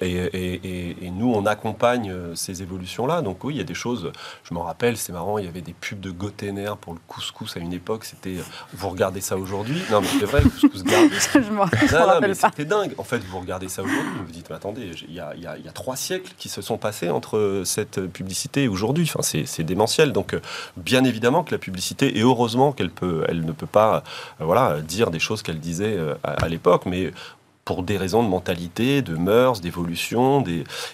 Et, nous, on accompagne ces évolutions-là. Donc oui, il y a des choses. Je m'en rappelle, c'est marrant, il y avait des pubs de Gotener pour le couscous à une époque. C'était, vous regardez ça aujourd'hui? Non, mais c'est vrai, le couscous garde. *laughs* je m'en rappelle pas. C'était dingue. En fait, vous regardez ça aujourd'hui, vous vous dites, mais attendez il y, a, trois siècles qui se sont passés entre cette publicité et aujourd'hui. Enfin, c'est démentiel. Donc, euh, bien évidemment que la publicité, et heureusement qu'elle ne peut pas, euh, voilà, dire des choses qu'elle disait euh, à, l'époque, mais pour des raisons de mentalité, de mœurs, d'évolution.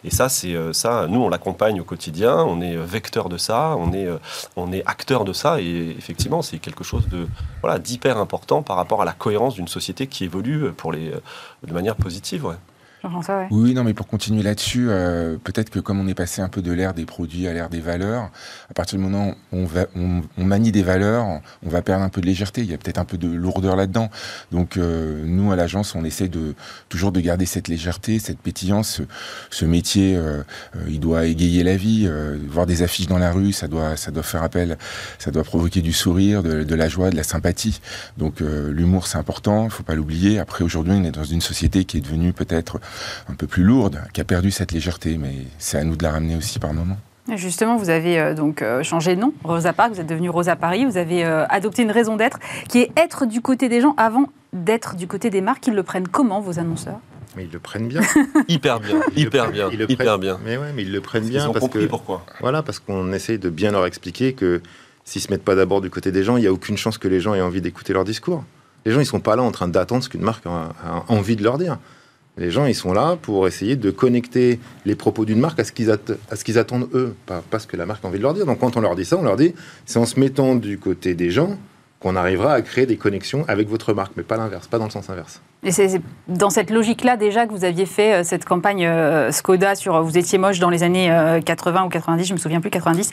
Et ça, c'est ça. Nous, on l'accompagne au quotidien. On est vecteur de ça. On est, acteur de ça. Et effectivement, c'est quelque chose de voilà d'hyper important par rapport à la cohérence d'une société qui évolue pour les, de manière positive. Oui, non, mais pour continuer là-dessus, euh, peut-être que comme on est passé un peu de l'ère des produits à l'ère des valeurs, à partir du moment où on, va, on, manie des valeurs, on va perdre un peu de légèreté. Il y a peut-être un peu de lourdeur là-dedans. Donc euh, nous, à l'agence, on essaie de toujours de garder cette légèreté, cette pétillance. Ce, métier, euh, il doit égayer la vie. voir des affiches dans la rue, ça doit, ça doit faire appel, ça doit provoquer du sourire, de, la joie, de la sympathie. Donc l'humour, c'est important, il faut pas l'oublier. Après, aujourd'hui, on est dans une société qui est devenue peut-être un peu plus lourde, qui a perdu cette légèreté, mais c'est à nous de la ramener aussi par moment. Justement, vous avez euh, donc euh, changé de nom, Rosa Parks, vous êtes devenu Rosa Paris, vous avez euh, adopté une raison d'être qui est être du côté des gens avant d'être du côté des marques. Ils le prennent comment, vos annonceurs? Mais ils le prennent bien. *laughs* hyper bien, hyper bien, hyper bien. Mais ouais, mais ils le prennent bien ils ont parce compris pourquoi. Voilà, parce qu'on essaye de bien leur expliquer que s'ils se mettent pas d'abord du côté des gens, il n'y a aucune chance que les gens aient envie d'écouter leur discours. Les gens, ils sont pas là en train d'attendre ce qu'une marque a envie de leur dire. Les gens, ils sont là pour essayer de connecter les propos d'une marque à ce qu'ils, attendent eux, pas, pas ce que la marque a envie de leur dire. Donc quand on leur dit ça, on leur dit, c'est en se mettant du côté des gens qu'on arrivera à créer des connexions avec votre marque, mais pas l'inverse, pas dans le sens inverse. Et c'est dans cette logique-là déjà que vous aviez fait euh, cette campagne euh, Skoda sur vous étiez moche dans les années 80 euh, ou 90, je me souviens plus 90.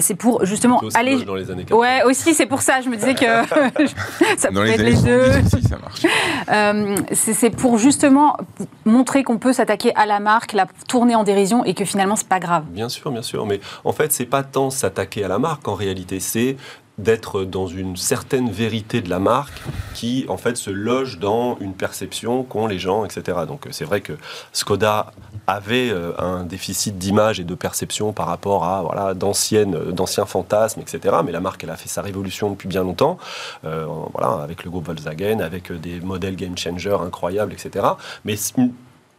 c'est pour justement aller. Dans les années 80. Ouais, aussi c'est pour ça. Je me disais que *laughs* ça pouvait être les deux. Aussi, ça marche. c'est pour justement montrer qu'on peut s'attaquer à la marque, la tourner en dérision et que finalement c'est pas grave. Bien sûr, bien sûr. Mais en fait, c'est pas tant s'attaquer à la marque en réalité, c'est d'être dans une certaine vérité de la marque qui en fait se loge dans une perception qu'ont les gens, etc. Donc c'est vrai que Skoda avait euh, un déficit d'image et de perception par rapport à voilà d'anciennes d'anciens fantasmes, etc. Mais la marque elle a fait sa révolution depuis bien longtemps, euh, voilà avec le groupe Volkswagen, avec des modèles game changer incroyables, etc. Mais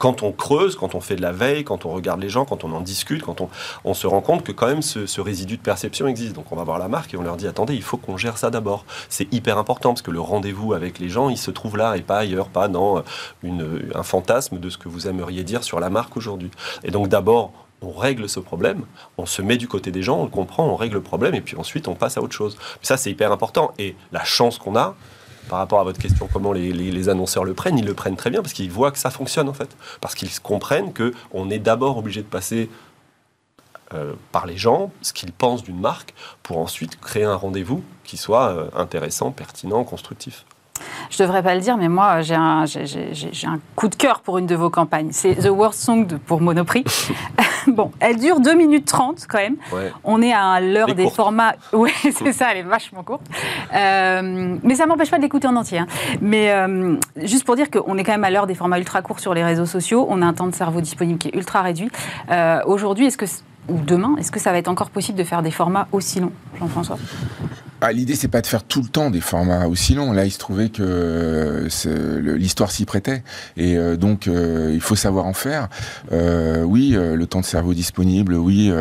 quand on creuse, quand on fait de la veille, quand on regarde les gens, quand on en discute, quand on, se rend compte que quand même ce, résidu de perception existe. Donc on va voir la marque et on leur dit attendez, il faut qu'on gère ça d'abord. C'est hyper important parce que le rendez-vous avec les gens, il se trouve là et pas ailleurs, pas dans euh, une, un fantasme de ce que vous aimeriez dire sur la marque aujourd'hui. Et donc d'abord, on règle ce problème, on se met du côté des gens, on comprend, on règle le problème, et puis ensuite on passe à autre chose. Ça, c'est hyper important. Et la chance qu'on a, par rapport à votre question, comment les, annonceurs le prennent, ils le prennent très bien parce qu'ils voient que ça fonctionne en fait. Parce qu'ils comprennent qu'on est d'abord obligé de passer euh, par les gens, ce qu'ils pensent d'une marque, pour ensuite créer un rendez-vous qui soit euh, intéressant, pertinent, constructif. Je ne devrais pas le dire, mais moi, j'ai un, un, coup de cœur pour une de vos campagnes. C'est The Worst Song de, pour Monoprix. *laughs* bon, elle dure 2 minutes 30 quand même. On est à l'heure des formats. Oui, c'est ça, elle est vachement courte. Euh, mais ça ne m'empêche pas de l'écouter en entier. Hein. Mais euh, juste pour dire qu'on est quand même à l'heure des formats ultra courts sur les réseaux sociaux. On a un temps de cerveau disponible qui est ultra réduit. Euh, aujourd'hui, est-ce que ou demain, est-ce que ça va être encore possible de faire des formats aussi longs, Jean-François? Ah, L'idée, c'est pas de faire tout le temps des formats aussi longs. Là, il se trouvait que l'histoire s'y prêtait. Et euh, donc, euh, il faut savoir en faire. Euh, oui, le temps de cerveau disponible, oui,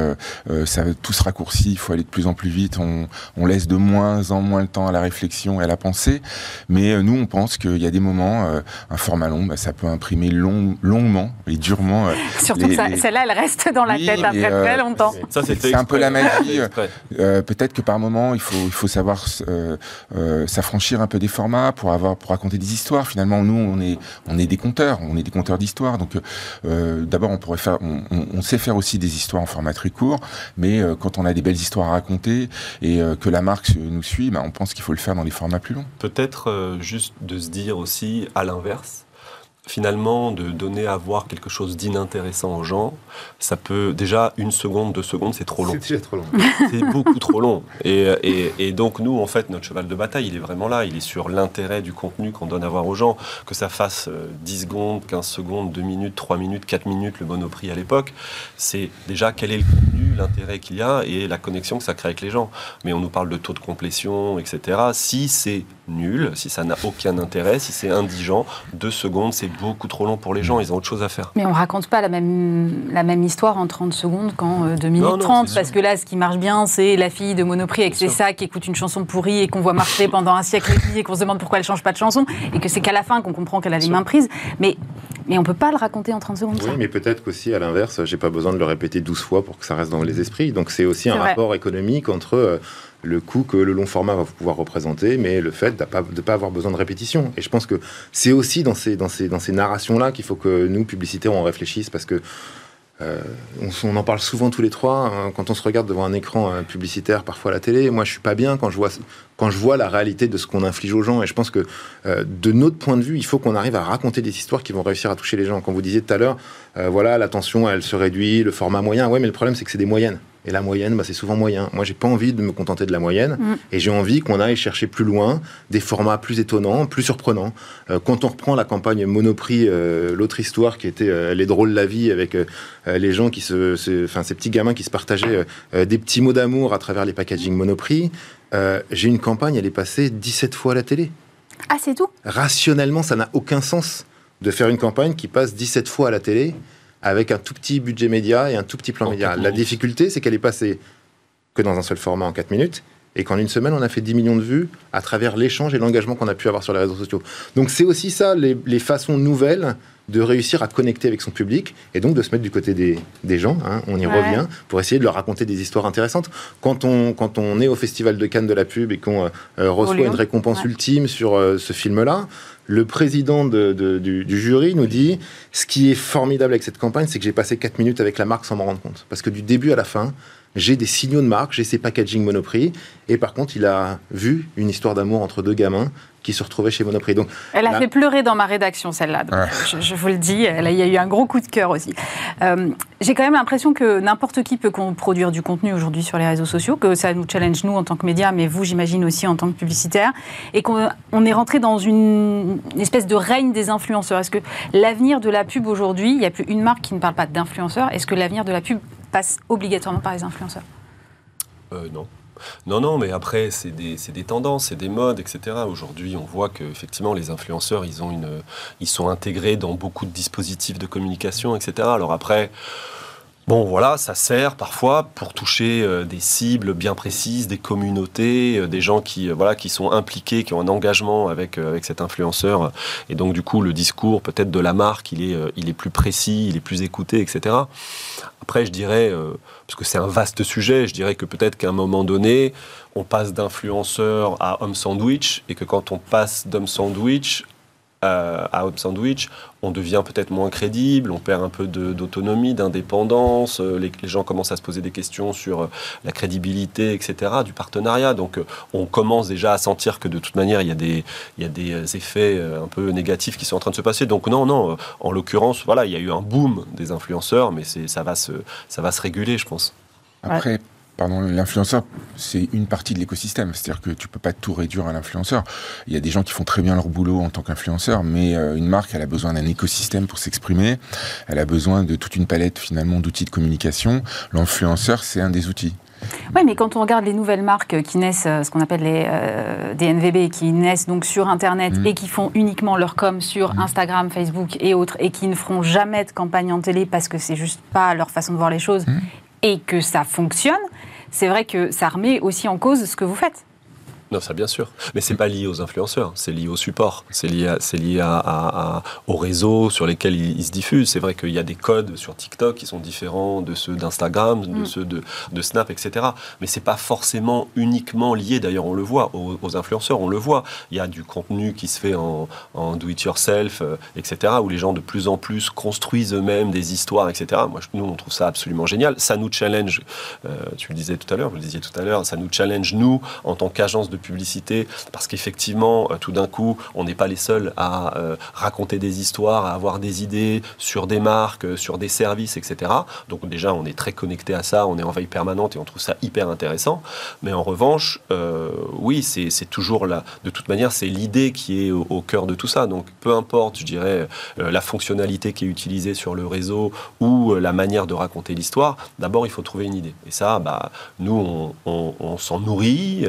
ça, tout se raccourcit, il faut aller de plus en plus vite. On, on, laisse de moins en moins le temps à la réflexion et à la pensée. Mais nous, on pense qu'il y a des moments, un format long, bah, ça peut imprimer long, longuement et durement. *laughs* Surtout que celle-là, elle reste dans la tête après très longtemps. C'est un peu la magie. Peut-être que par moment, il faut, il faut savoir euh, euh, s'affranchir un peu des formats pour avoir pour raconter des histoires. Finalement, nous, on est on est des conteurs, on est des conteurs d'histoires. Donc, euh, d'abord, on pourrait faire, on, sait faire aussi des histoires en format très court, mais quand on a des belles histoires à raconter et que la marque nous suit, bah, on pense qu'il faut le faire dans des formats plus longs. Peut-être juste de se dire aussi à l'inverse finalement, de donner à voir quelque chose d'inintéressant aux gens, ça peut déjà une seconde, deux secondes, c'est trop long. C'est déjà trop long. *laughs* c'est beaucoup trop long. Et, et- et donc nous, en fait, notre cheval de bataille, il est vraiment là. Il est sur l'intérêt du contenu qu'on donne à voir aux gens. Que ça fasse euh, 10 secondes, 15 secondes, 2 minutes, 3 minutes, 4 minutes, le monoprix à l'époque. C'est déjà quel est le contenu, l'intérêt qu'il y a et la connexion que ça crée avec les gens. Mais on nous parle de taux de complétion, etc. Si c'est nul, si ça n'a aucun intérêt, si c'est indigent, 2 secondes, c'est beaucoup trop long pour les gens. Ils ont autre chose à faire. Mais on raconte pas la même, la même histoire en 30 secondes qu'en euh, 2 minutes Non, non, 30, c'est parce sûr. que là, ce qui marche bien, c'est la fille de Monoprix avec ses sacs qui écoute une chanson pourrie et qu'on voit marcher pendant un siècle et demi et qu'on se demande pourquoi elle change pas de chanson et que c'est qu'à la fin qu'on comprend qu'elle a les mains prises. Mais, mais on peut pas le raconter en 30 secondes, ça. Oui, mais peut-être qu'aussi, à l'inverse, j'ai pas besoin de le répéter 12 fois pour que ça reste dans les esprits. Donc c'est aussi un vrai. rapport économique entre euh, le coût que le long format va pouvoir représenter, mais le fait de ne pas, avoir besoin de répétition. Et je pense que c'est aussi dans ces, dans ces, dans ces narrations-là qu'il faut que nous, publicitaires, on réfléchisse, parce que euh, on, en parle souvent tous les trois. hein, quand on se regarde devant un écran euh, publicitaire, parfois à la télé, moi je suis pas bien quand je vois, quand je vois la réalité de ce qu'on inflige aux gens. Et je pense que euh, de notre point de vue, il faut qu'on arrive à raconter des histoires qui vont réussir à toucher les gens. Quand vous disiez tout à l'heure, voilà, l'attention, elle se réduit, le format moyen. Ouais, mais le problème, c'est que c'est des moyennes. Et la moyenne, bah, c'est souvent moyen. Moi, j'ai pas envie de me contenter de la moyenne. Mm. Et j'ai envie qu'on aille chercher plus loin, des formats plus étonnants, plus surprenants. Euh, quand on reprend la campagne Monoprix, euh, l'autre histoire qui était euh, Les drôles la vie, avec les gens qui se. Enfin, ces petits gamins qui se partageaient des petits mots d'amour à travers les packaging Monoprix. J'ai une campagne, elle est passée 17 fois à la télé Ah, c'est tout? Rationnellement, ça n'a aucun sens de faire une campagne qui passe 17 fois à la télé avec un tout petit budget média et un tout petit plan En média. La difficulté, c'est qu'elle est passée que dans un seul format en 4 minutes et qu'en une semaine, on a fait 10 millions de vues à travers l'échange et l'engagement qu'on a pu avoir sur les réseaux sociaux. Donc c'est aussi ça, les, les façons nouvelles de réussir à connecter avec son public et donc de se mettre du côté des, des gens, hein, on y Ouais. revient, pour essayer de leur raconter des histoires intéressantes. Quand on, quand on est au Festival de Cannes de la pub et qu'on euh, reçoit une récompense Ouais. ultime sur euh, ce film-là, le président de- de- du, du jury nous dit ce qui est formidable avec cette campagne, c'est que j'ai passé 4 minutes avec la marque sans m'en rendre compte. Parce que du début à la fin, j'ai des signaux de marque, j'ai ces packaging Monoprix, et par contre, il a vu une histoire d'amour entre deux gamins qui se retrouvaient chez Monoprix. Donc, Elle a Là. fait pleurer dans ma rédaction, celle-là. Ouais. je, je vous le dis, elle a- il y a eu un gros coup de cœur aussi. Euh, J'ai quand même l'impression que n'importe qui peut produire du contenu aujourd'hui sur les réseaux sociaux, que ça nous challenge nous en tant que médias, mais vous, j'imagine aussi en tant que publicitaire, et qu'on on est rentré dans une, une espèce de règne des influenceurs. Est-ce que l'avenir de la pub aujourd'hui, il n'y a plus une marque qui ne parle pas d'influenceurs, est-ce que l'avenir de la pub passe obligatoirement par les influenceurs? Euh, non. Non, non, mais après, c'est des, des tendances, c'est des modes, etc. Aujourd'hui, on voit que effectivement, les influenceurs, ils, ils sont intégrés dans beaucoup de dispositifs de communication, etc. Alors après, bon, voilà, ça sert parfois pour toucher euh, des cibles bien précises, des communautés, euh, des gens qui, euh, voilà, qui sont impliqués, qui ont un engagement avec, avec cet influenceur. Et donc, du coup, le discours peut-être de la marque, il est, il est plus précis, il est plus écouté, etc. Après, je dirais, parce que c'est un vaste sujet, je dirais que peut-être qu'à un moment donné, on passe d'influenceur à homme sandwich, et que quand on passe d'homme sandwich euh, à homme sandwich, on devient peut-être moins crédible, on perd un peu d'autonomie, d'indépendance, euh, les, gens commencent à se poser des questions sur euh, la crédibilité, etc., du partenariat. Donc on commence déjà à sentir que de toute manière, il y a des, il y a des effets un peu négatifs qui sont en train de se passer. Donc non, non, en l'occurrence, voilà, il y a eu un boom des influenceurs, mais ça va se, ça va se réguler, je pense. Après, pardon, l'influenceur, c'est une partie de l'écosystème. C'est-à-dire que tu peux pas tout réduire à l'influenceur. Il y a des gens qui font très bien leur boulot en tant qu'influenceur, mais euh, une marque, elle a besoin d'un écosystème pour s'exprimer. Elle a besoin de toute une palette finalement d'outils de communication. L'influenceur, c'est un des outils. Oui, mais quand on regarde les nouvelles marques qui naissent, euh, ce qu'on appelle les euh, des NVB, qui naissent donc sur Internet Mm. et qui font uniquement leur com sur Instagram, Facebook et autres, et qui ne feront jamais de campagne en télé parce que c'est juste pas leur façon de voir les choses, Mm. et que ça fonctionne, c'est vrai que ça remet aussi en cause ce que vous faites. Non, ça bien sûr. Mais c'est pas lié aux influenceurs, c'est lié au support, c'est lié, à, c'est lié à, à- à- aux réseaux sur lesquels ils, ils se diffusent. C'est vrai qu'il y a des codes sur TikTok qui sont différents de ceux d'Instagram, de Mm. ceux de, de Snap, etc. Mais c'est pas forcément uniquement lié. D'ailleurs, on le voit aux, aux influenceurs, on le voit. Il y a du contenu qui se fait en, en do it yourself, euh, etc. Où les gens de plus en plus construisent eux-mêmes des histoires, etc. Moi, je- nous, on trouve ça absolument génial. Ça nous challenge. euh, tu le disais tout à l'heure, vous le disiez tout à l'heure, ça nous challenge nous en tant qu'agence de publicité, parce qu'effectivement, euh, tout d'un coup, on n'est pas les seuls à euh, raconter des histoires, à avoir des idées sur des marques, euh, sur des services, etc. Donc déjà, on est très connecté à ça, on est en veille permanente et on trouve ça hyper intéressant. Mais en revanche, oui, c'est toujours là. De toute manière, c'est l'idée qui est au, cœur de tout ça. Donc peu importe, je dirais, la fonctionnalité qui est utilisée sur le réseau ou la manière de raconter l'histoire, d'abord, il faut trouver une idée. Et ça, bah, nous, on, s'en nourrit,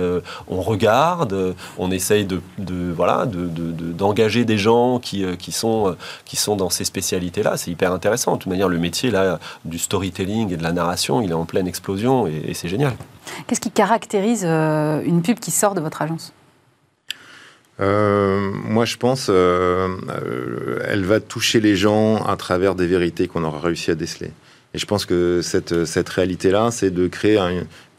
on regarde, on essaye de, voilà, d'engager des gens qui, euh, qui, sont, euh, qui sont dans ces spécialités-là. C'est hyper intéressant. De toute manière, le métier là, du storytelling et de la narration, il est en pleine explosion et, c'est génial. Qu'est-ce qui caractérise euh, une pub qui sort de votre agence? Moi, je pense, elle va toucher les gens à travers des vérités qu'on aura réussi à déceler. Et je pense que cette, cette réalité-là, c'est de créer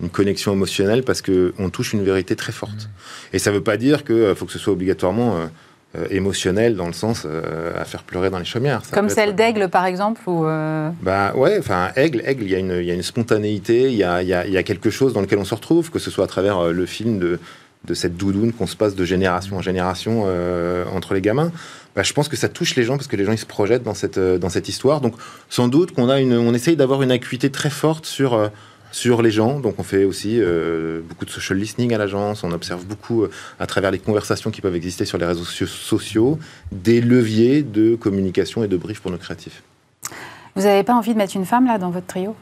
une connexion émotionnelle parce qu'on touche une vérité très forte. Mmh. Et ça ne veut pas dire qu'il faut que ce soit obligatoirement euh, émotionnel dans le sens euh, à faire pleurer dans les chaumières. Comme celle d'Aigle, par exemple ou euh, Bah ouais, enfin, Aigle, Aigle, il y, a une, y a une spontanéité, il y a, y a, quelque chose dans lequel on se retrouve, que ce soit à travers le film de, de cette doudoune qu'on se passe de génération en génération entre les gamins. Bah, je pense que ça touche les gens parce que les gens ils se projettent dans cette, dans cette histoire. Donc sans doute qu'on a une, on essaye d'avoir une acuité très forte sur sur les gens. Donc on fait aussi euh, beaucoup de social listening à l'agence, on observe beaucoup euh, à travers les conversations qui peuvent exister sur les réseaux sociaux, des leviers de communication et de brief pour nos créatifs. Vous n'avez pas envie de mettre une femme là dans votre trio?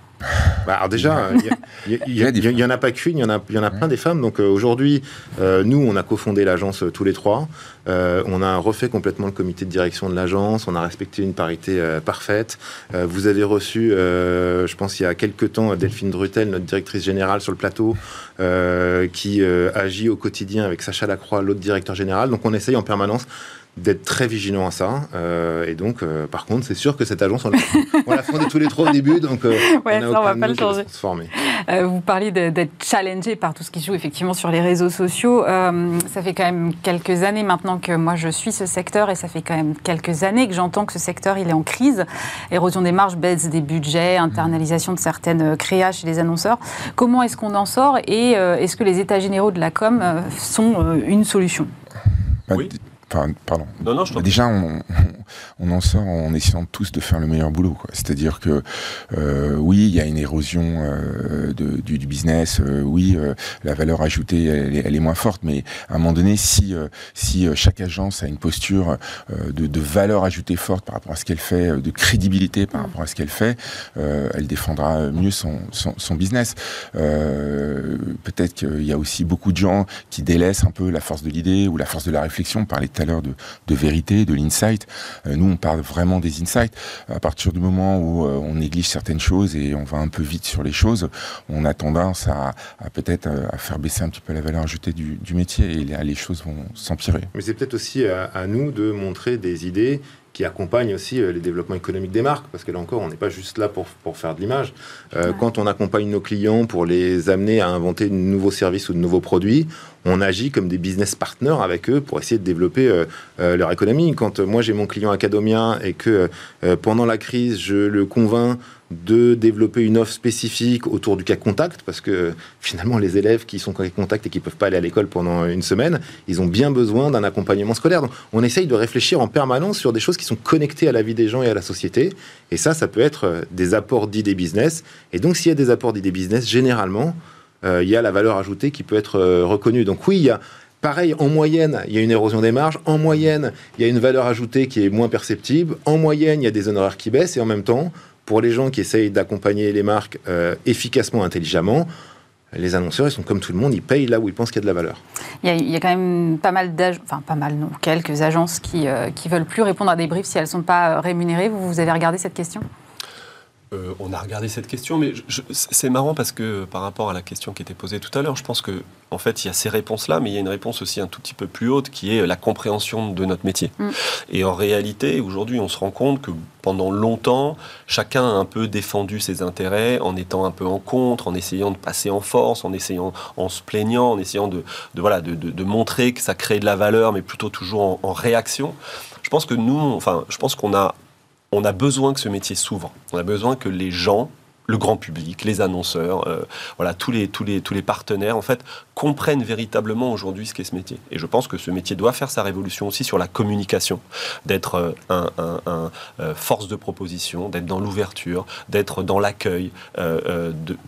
Bah, alors déjà, *laughs* il n'y en a pas qu'une, il y en a, y en a plein des femmes. Donc euh, aujourd'hui, euh, nous, on a cofondé l'agence euh, tous les trois. on a refait complètement le comité de direction de l'agence. On a respecté une parité parfaite. vous avez reçu, je pense, il y a quelques temps, Delphine Drutel, notre directrice générale sur le plateau, qui agit au quotidien avec Sacha Lacroix, l'autre directeur général. Donc on essaye en permanence d'être très vigilant à ça. Euh, et donc, euh, par contre, c'est sûr que cette agence, *laughs* on l'a, fondée tous les trois au début, donc euh, on ça, on va pas le changer. vous parlez d'être challengé par tout ce qui se joue effectivement sur les réseaux sociaux. ça fait quand même quelques années maintenant que moi je suis ce secteur et ça fait quand même quelques années que j'entends que ce secteur il est en crise. Érosion des marges, baisse des budgets, internalisation de certaines créas chez les annonceurs. Comment est-ce qu'on en sort et est-ce que les états généraux de la com sont une solution? Oui pardon. Déjà, on, on, en sort en essayant tous de faire le meilleur boulot. C'est-à-dire que euh, oui, il y a une érosion euh, de, du, du, business. Euh, oui, euh, la valeur ajoutée, elle est, elle est, moins forte. Mais à un moment donné, si si chaque agence a une posture de, de, valeur ajoutée forte par rapport à ce qu'elle fait, de crédibilité par rapport à ce qu'elle fait, elle défendra mieux son, son, son business. Peut-être qu'il y a aussi beaucoup de gens qui délaissent un peu la force de l'idée ou la force de la réflexion par les à l'heure de, vérité, de l'insight. Euh, nous, on parle vraiment des insights. À partir du moment où euh, on néglige certaines choses et on va un peu vite sur les choses, on a tendance à, peut-être euh, à faire baisser un petit peu la valeur ajoutée du, métier et les, choses vont s'empirer. Mais c'est peut-être aussi à, nous de montrer des idées qui accompagnent aussi les développements économiques des marques, parce que là encore, on n'est pas juste là pour, pour faire de l'image. Quand on accompagne nos clients pour les amener à inventer de nouveaux services ou de nouveaux produits, on agit comme des business partners avec eux pour essayer de développer euh, euh, leur économie. Quand euh, moi j'ai mon client académien et que pendant la crise je le convainc de développer une offre spécifique autour du cas contact, parce que finalement les élèves qui sont cas contact et qui ne peuvent pas aller à l'école pendant une semaine, ils ont bien besoin d'un accompagnement scolaire. Donc on essaye de réfléchir en permanence sur des choses qui sont connectées à la vie des gens et à la société. Et ça, ça peut être des apports d'idées business. Et donc s'il y a des apports d'idées business, généralement, euh, il y a la valeur ajoutée qui peut être euh, reconnue. Donc oui, il y a Pareil, en moyenne, il y a une érosion des marges. En moyenne, il y a une valeur ajoutée qui est moins perceptible. En moyenne, il y a des honoraires qui baissent. Et en même temps, pour les gens qui essayent d'accompagner les marques euh, efficacement, intelligemment, les annonceurs, ils sont comme tout le monde, ils payent là où ils pensent qu'il y a de la valeur. Il y a, quand même pas mal d'agences, enfin pas mal, non, quelques agences qui ne veulent plus répondre à des briefs si elles ne sont pas rémunérées. Vous, vous avez regardé cette question? Euh, on a regardé cette question, mais c'est marrant parce que par rapport à la question qui était posée tout à l'heure, je pense que en fait il y a ces réponses-là, mais il y a une réponse aussi un tout petit peu plus haute qui est la compréhension de notre métier. Mm. Et en réalité, aujourd'hui, on se rend compte que pendant longtemps, chacun a un peu défendu ses intérêts en étant un peu en contre, en essayant de passer en force, en essayant, en se plaignant, en essayant de, voilà, de, montrer que ça crée de la valeur, mais plutôt toujours en, en réaction. Je pense que nous, enfin, je pense qu'on a on a besoin que ce métier s'ouvre. On a besoin que les gens le grand public, les annonceurs, euh, voilà, tous les, tous, les, tous les partenaires, en fait, comprennent véritablement aujourd'hui ce qu'est ce métier. Et je pense que ce métier doit faire sa révolution aussi sur la communication, d'être euh, un, euh, force de proposition, d'être dans l'ouverture, d'être dans l'accueil,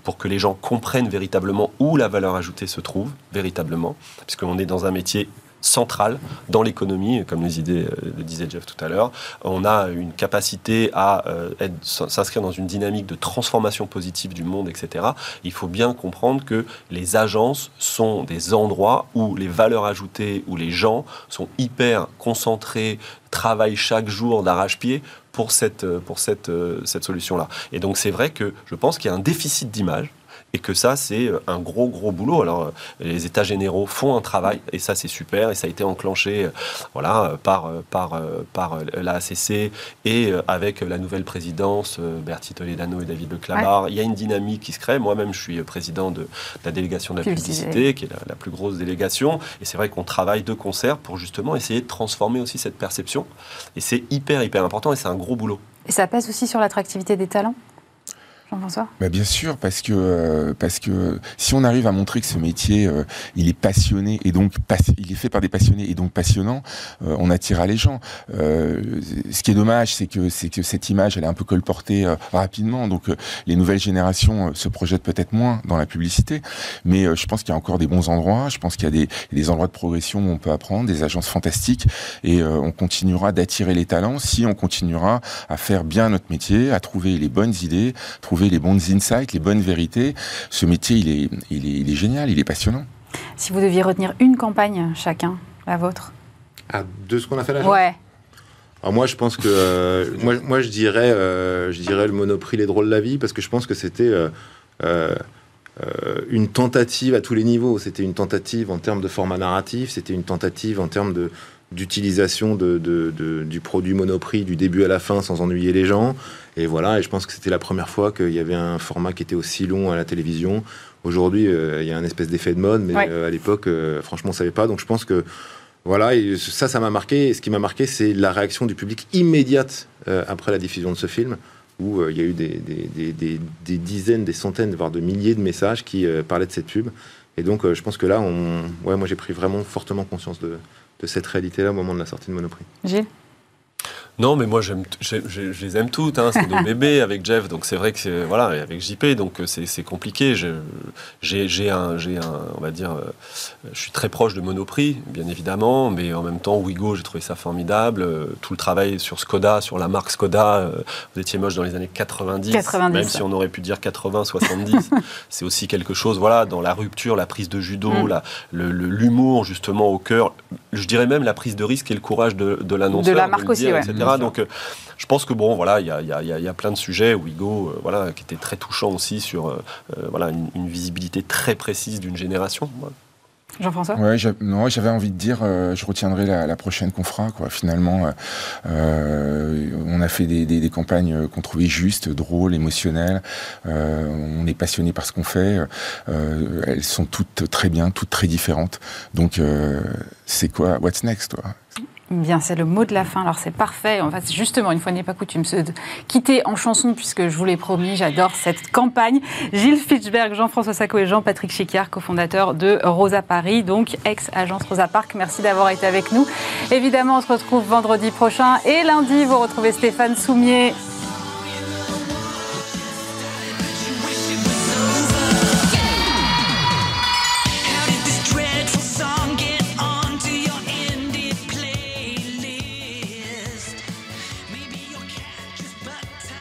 pour que les gens comprennent véritablement où la valeur ajoutée se trouve, véritablement, puisqu'on est dans un métier centrale dans l'économie, comme les idées euh, le disait Jeff tout à l'heure. On a une capacité à euh, s'inscrire dans une dynamique de transformation positive du monde, etc. Il faut bien comprendre que les agences sont des endroits où les valeurs ajoutées, où les gens sont hyper concentrés, travaillent chaque jour d'arrache-pied pour cette, pour cette, euh, cette solution-là. Et donc c'est vrai que je pense qu'il y a un déficit d'image et que ça, c'est euh, un gros, gros boulot. Alors, euh, les États généraux font un travail, et ça, c'est super, et ça a été enclenché euh, voilà, par, par, par la ACC et avec la nouvelle présidence, Bertie Toledano et David Leclamar. Il y a une dynamique qui se crée. Moi-même, je suis président de, la délégation de la publicité, qui est la, la, plus grosse délégation, et c'est vrai qu'on travaille de concert pour justement essayer de transformer aussi cette perception, et c'est hyper, hyper important, et c'est un gros boulot. Et ça pèse aussi sur l'attractivité des talents? Bah bien sûr, parce que euh, parce que si on arrive à montrer que ce métier, euh, il est passionné et donc il est fait par des passionnés et donc passionnant, euh, on attirera les gens. ce qui est dommage, c'est que c'est que cette image, elle est un peu colportée rapidement, donc les nouvelles générations se projettent peut-être moins dans la publicité, mais je pense qu'il y a encore des bons endroits. Je pense qu'il y a des, des endroits de progression où on peut apprendre, des agences fantastiques, et on continuera d'attirer les talents si on continuera à faire bien notre métier, à trouver les bonnes idées, les bons insights, les bonnes vérités. Ce métier, il est, il est, génial, il est passionnant. Si vous deviez retenir une campagne chacun, la vôtre ah, De ce qu'on a fait là Ouais. Alors moi, je pense que euh, moi, moi, je dirais, euh, je dirais le Monoprix, les drôles de la vie, parce que je pense que c'était euh, une tentative à tous les niveaux. C'était une tentative en termes de format narratif, c'était une tentative en termes de d'utilisation de, de, du produit Monoprix du début à la fin sans ennuyer les gens. Et voilà, et je pense que c'était la première fois qu'il y avait un format qui était aussi long à la télévision. Aujourd'hui, euh, il y a un espèce d'effet de mode, mais euh, à l'époque, euh, franchement, on savait pas. Donc je pense que voilà, et ça, ça m'a marqué. Et ce qui m'a marqué, c'est la réaction du public immédiate après la diffusion de ce film, où il y a eu des, des, des, des, dizaines, des centaines, voire de milliers de messages qui parlaient de cette pub. Et donc, je pense que là, on... ouais, moi, j'ai pris vraiment fortement conscience de, de cette réalité-là au moment de la sortie de Monoprix. Gilles? Non, mais moi, j'aime, je, les aime toutes. Hein, c'est *laughs* nos bébés avec Jeff, donc c'est vrai que c'est, voilà, avec JP, donc euh, c'est, compliqué. j'ai, un, j'ai un, on va dire, euh, je suis très proche de Monoprix, bien évidemment, mais en même temps, Wigo, j'ai trouvé ça formidable. Euh, tout le travail sur Skoda, sur la marque Skoda, vous étiez moche dans les années 90, 90 même si on aurait pu dire 80, 70. *laughs* c'est aussi quelque chose, voilà, dans la rupture, la prise de judo, mm. la, l'humour justement au cœur. Je dirais même la prise de risque et le courage de, de l'annonceur. De la marque aussi, etc. Donc, euh, je pense que bon, voilà, il y a, y, a, y a, plein de sujets. Wigo, euh, voilà, qui était très touchant aussi sur, euh, voilà, une, visibilité très précise d'une génération. Jean-François? Ouais, j'avais envie de dire, je retiendrai la, prochaine qu'on fera. Quoi. Finalement, on a fait des, des, campagnes qu'on trouvait justes, drôles, émotionnelles. on est passionné par ce qu'on fait. elles sont toutes très bien, toutes très différentes. Donc, c'est quoi What's next toi? Bien, c'est le mot de la fin. Alors c'est parfait. En fait, justement, une fois n'est pas coutume, se quitter en chanson puisque je vous l'ai promis, j'adore cette campagne. Gilles Fitzberg, Jean-François Sacco et Jean-Patrick Chicard, cofondateurs de Rosa Paris, donc ex-agence Rosa Park. Merci d'avoir été avec nous. Évidemment, on se retrouve vendredi prochain et lundi, vous retrouvez Stéphane Soumier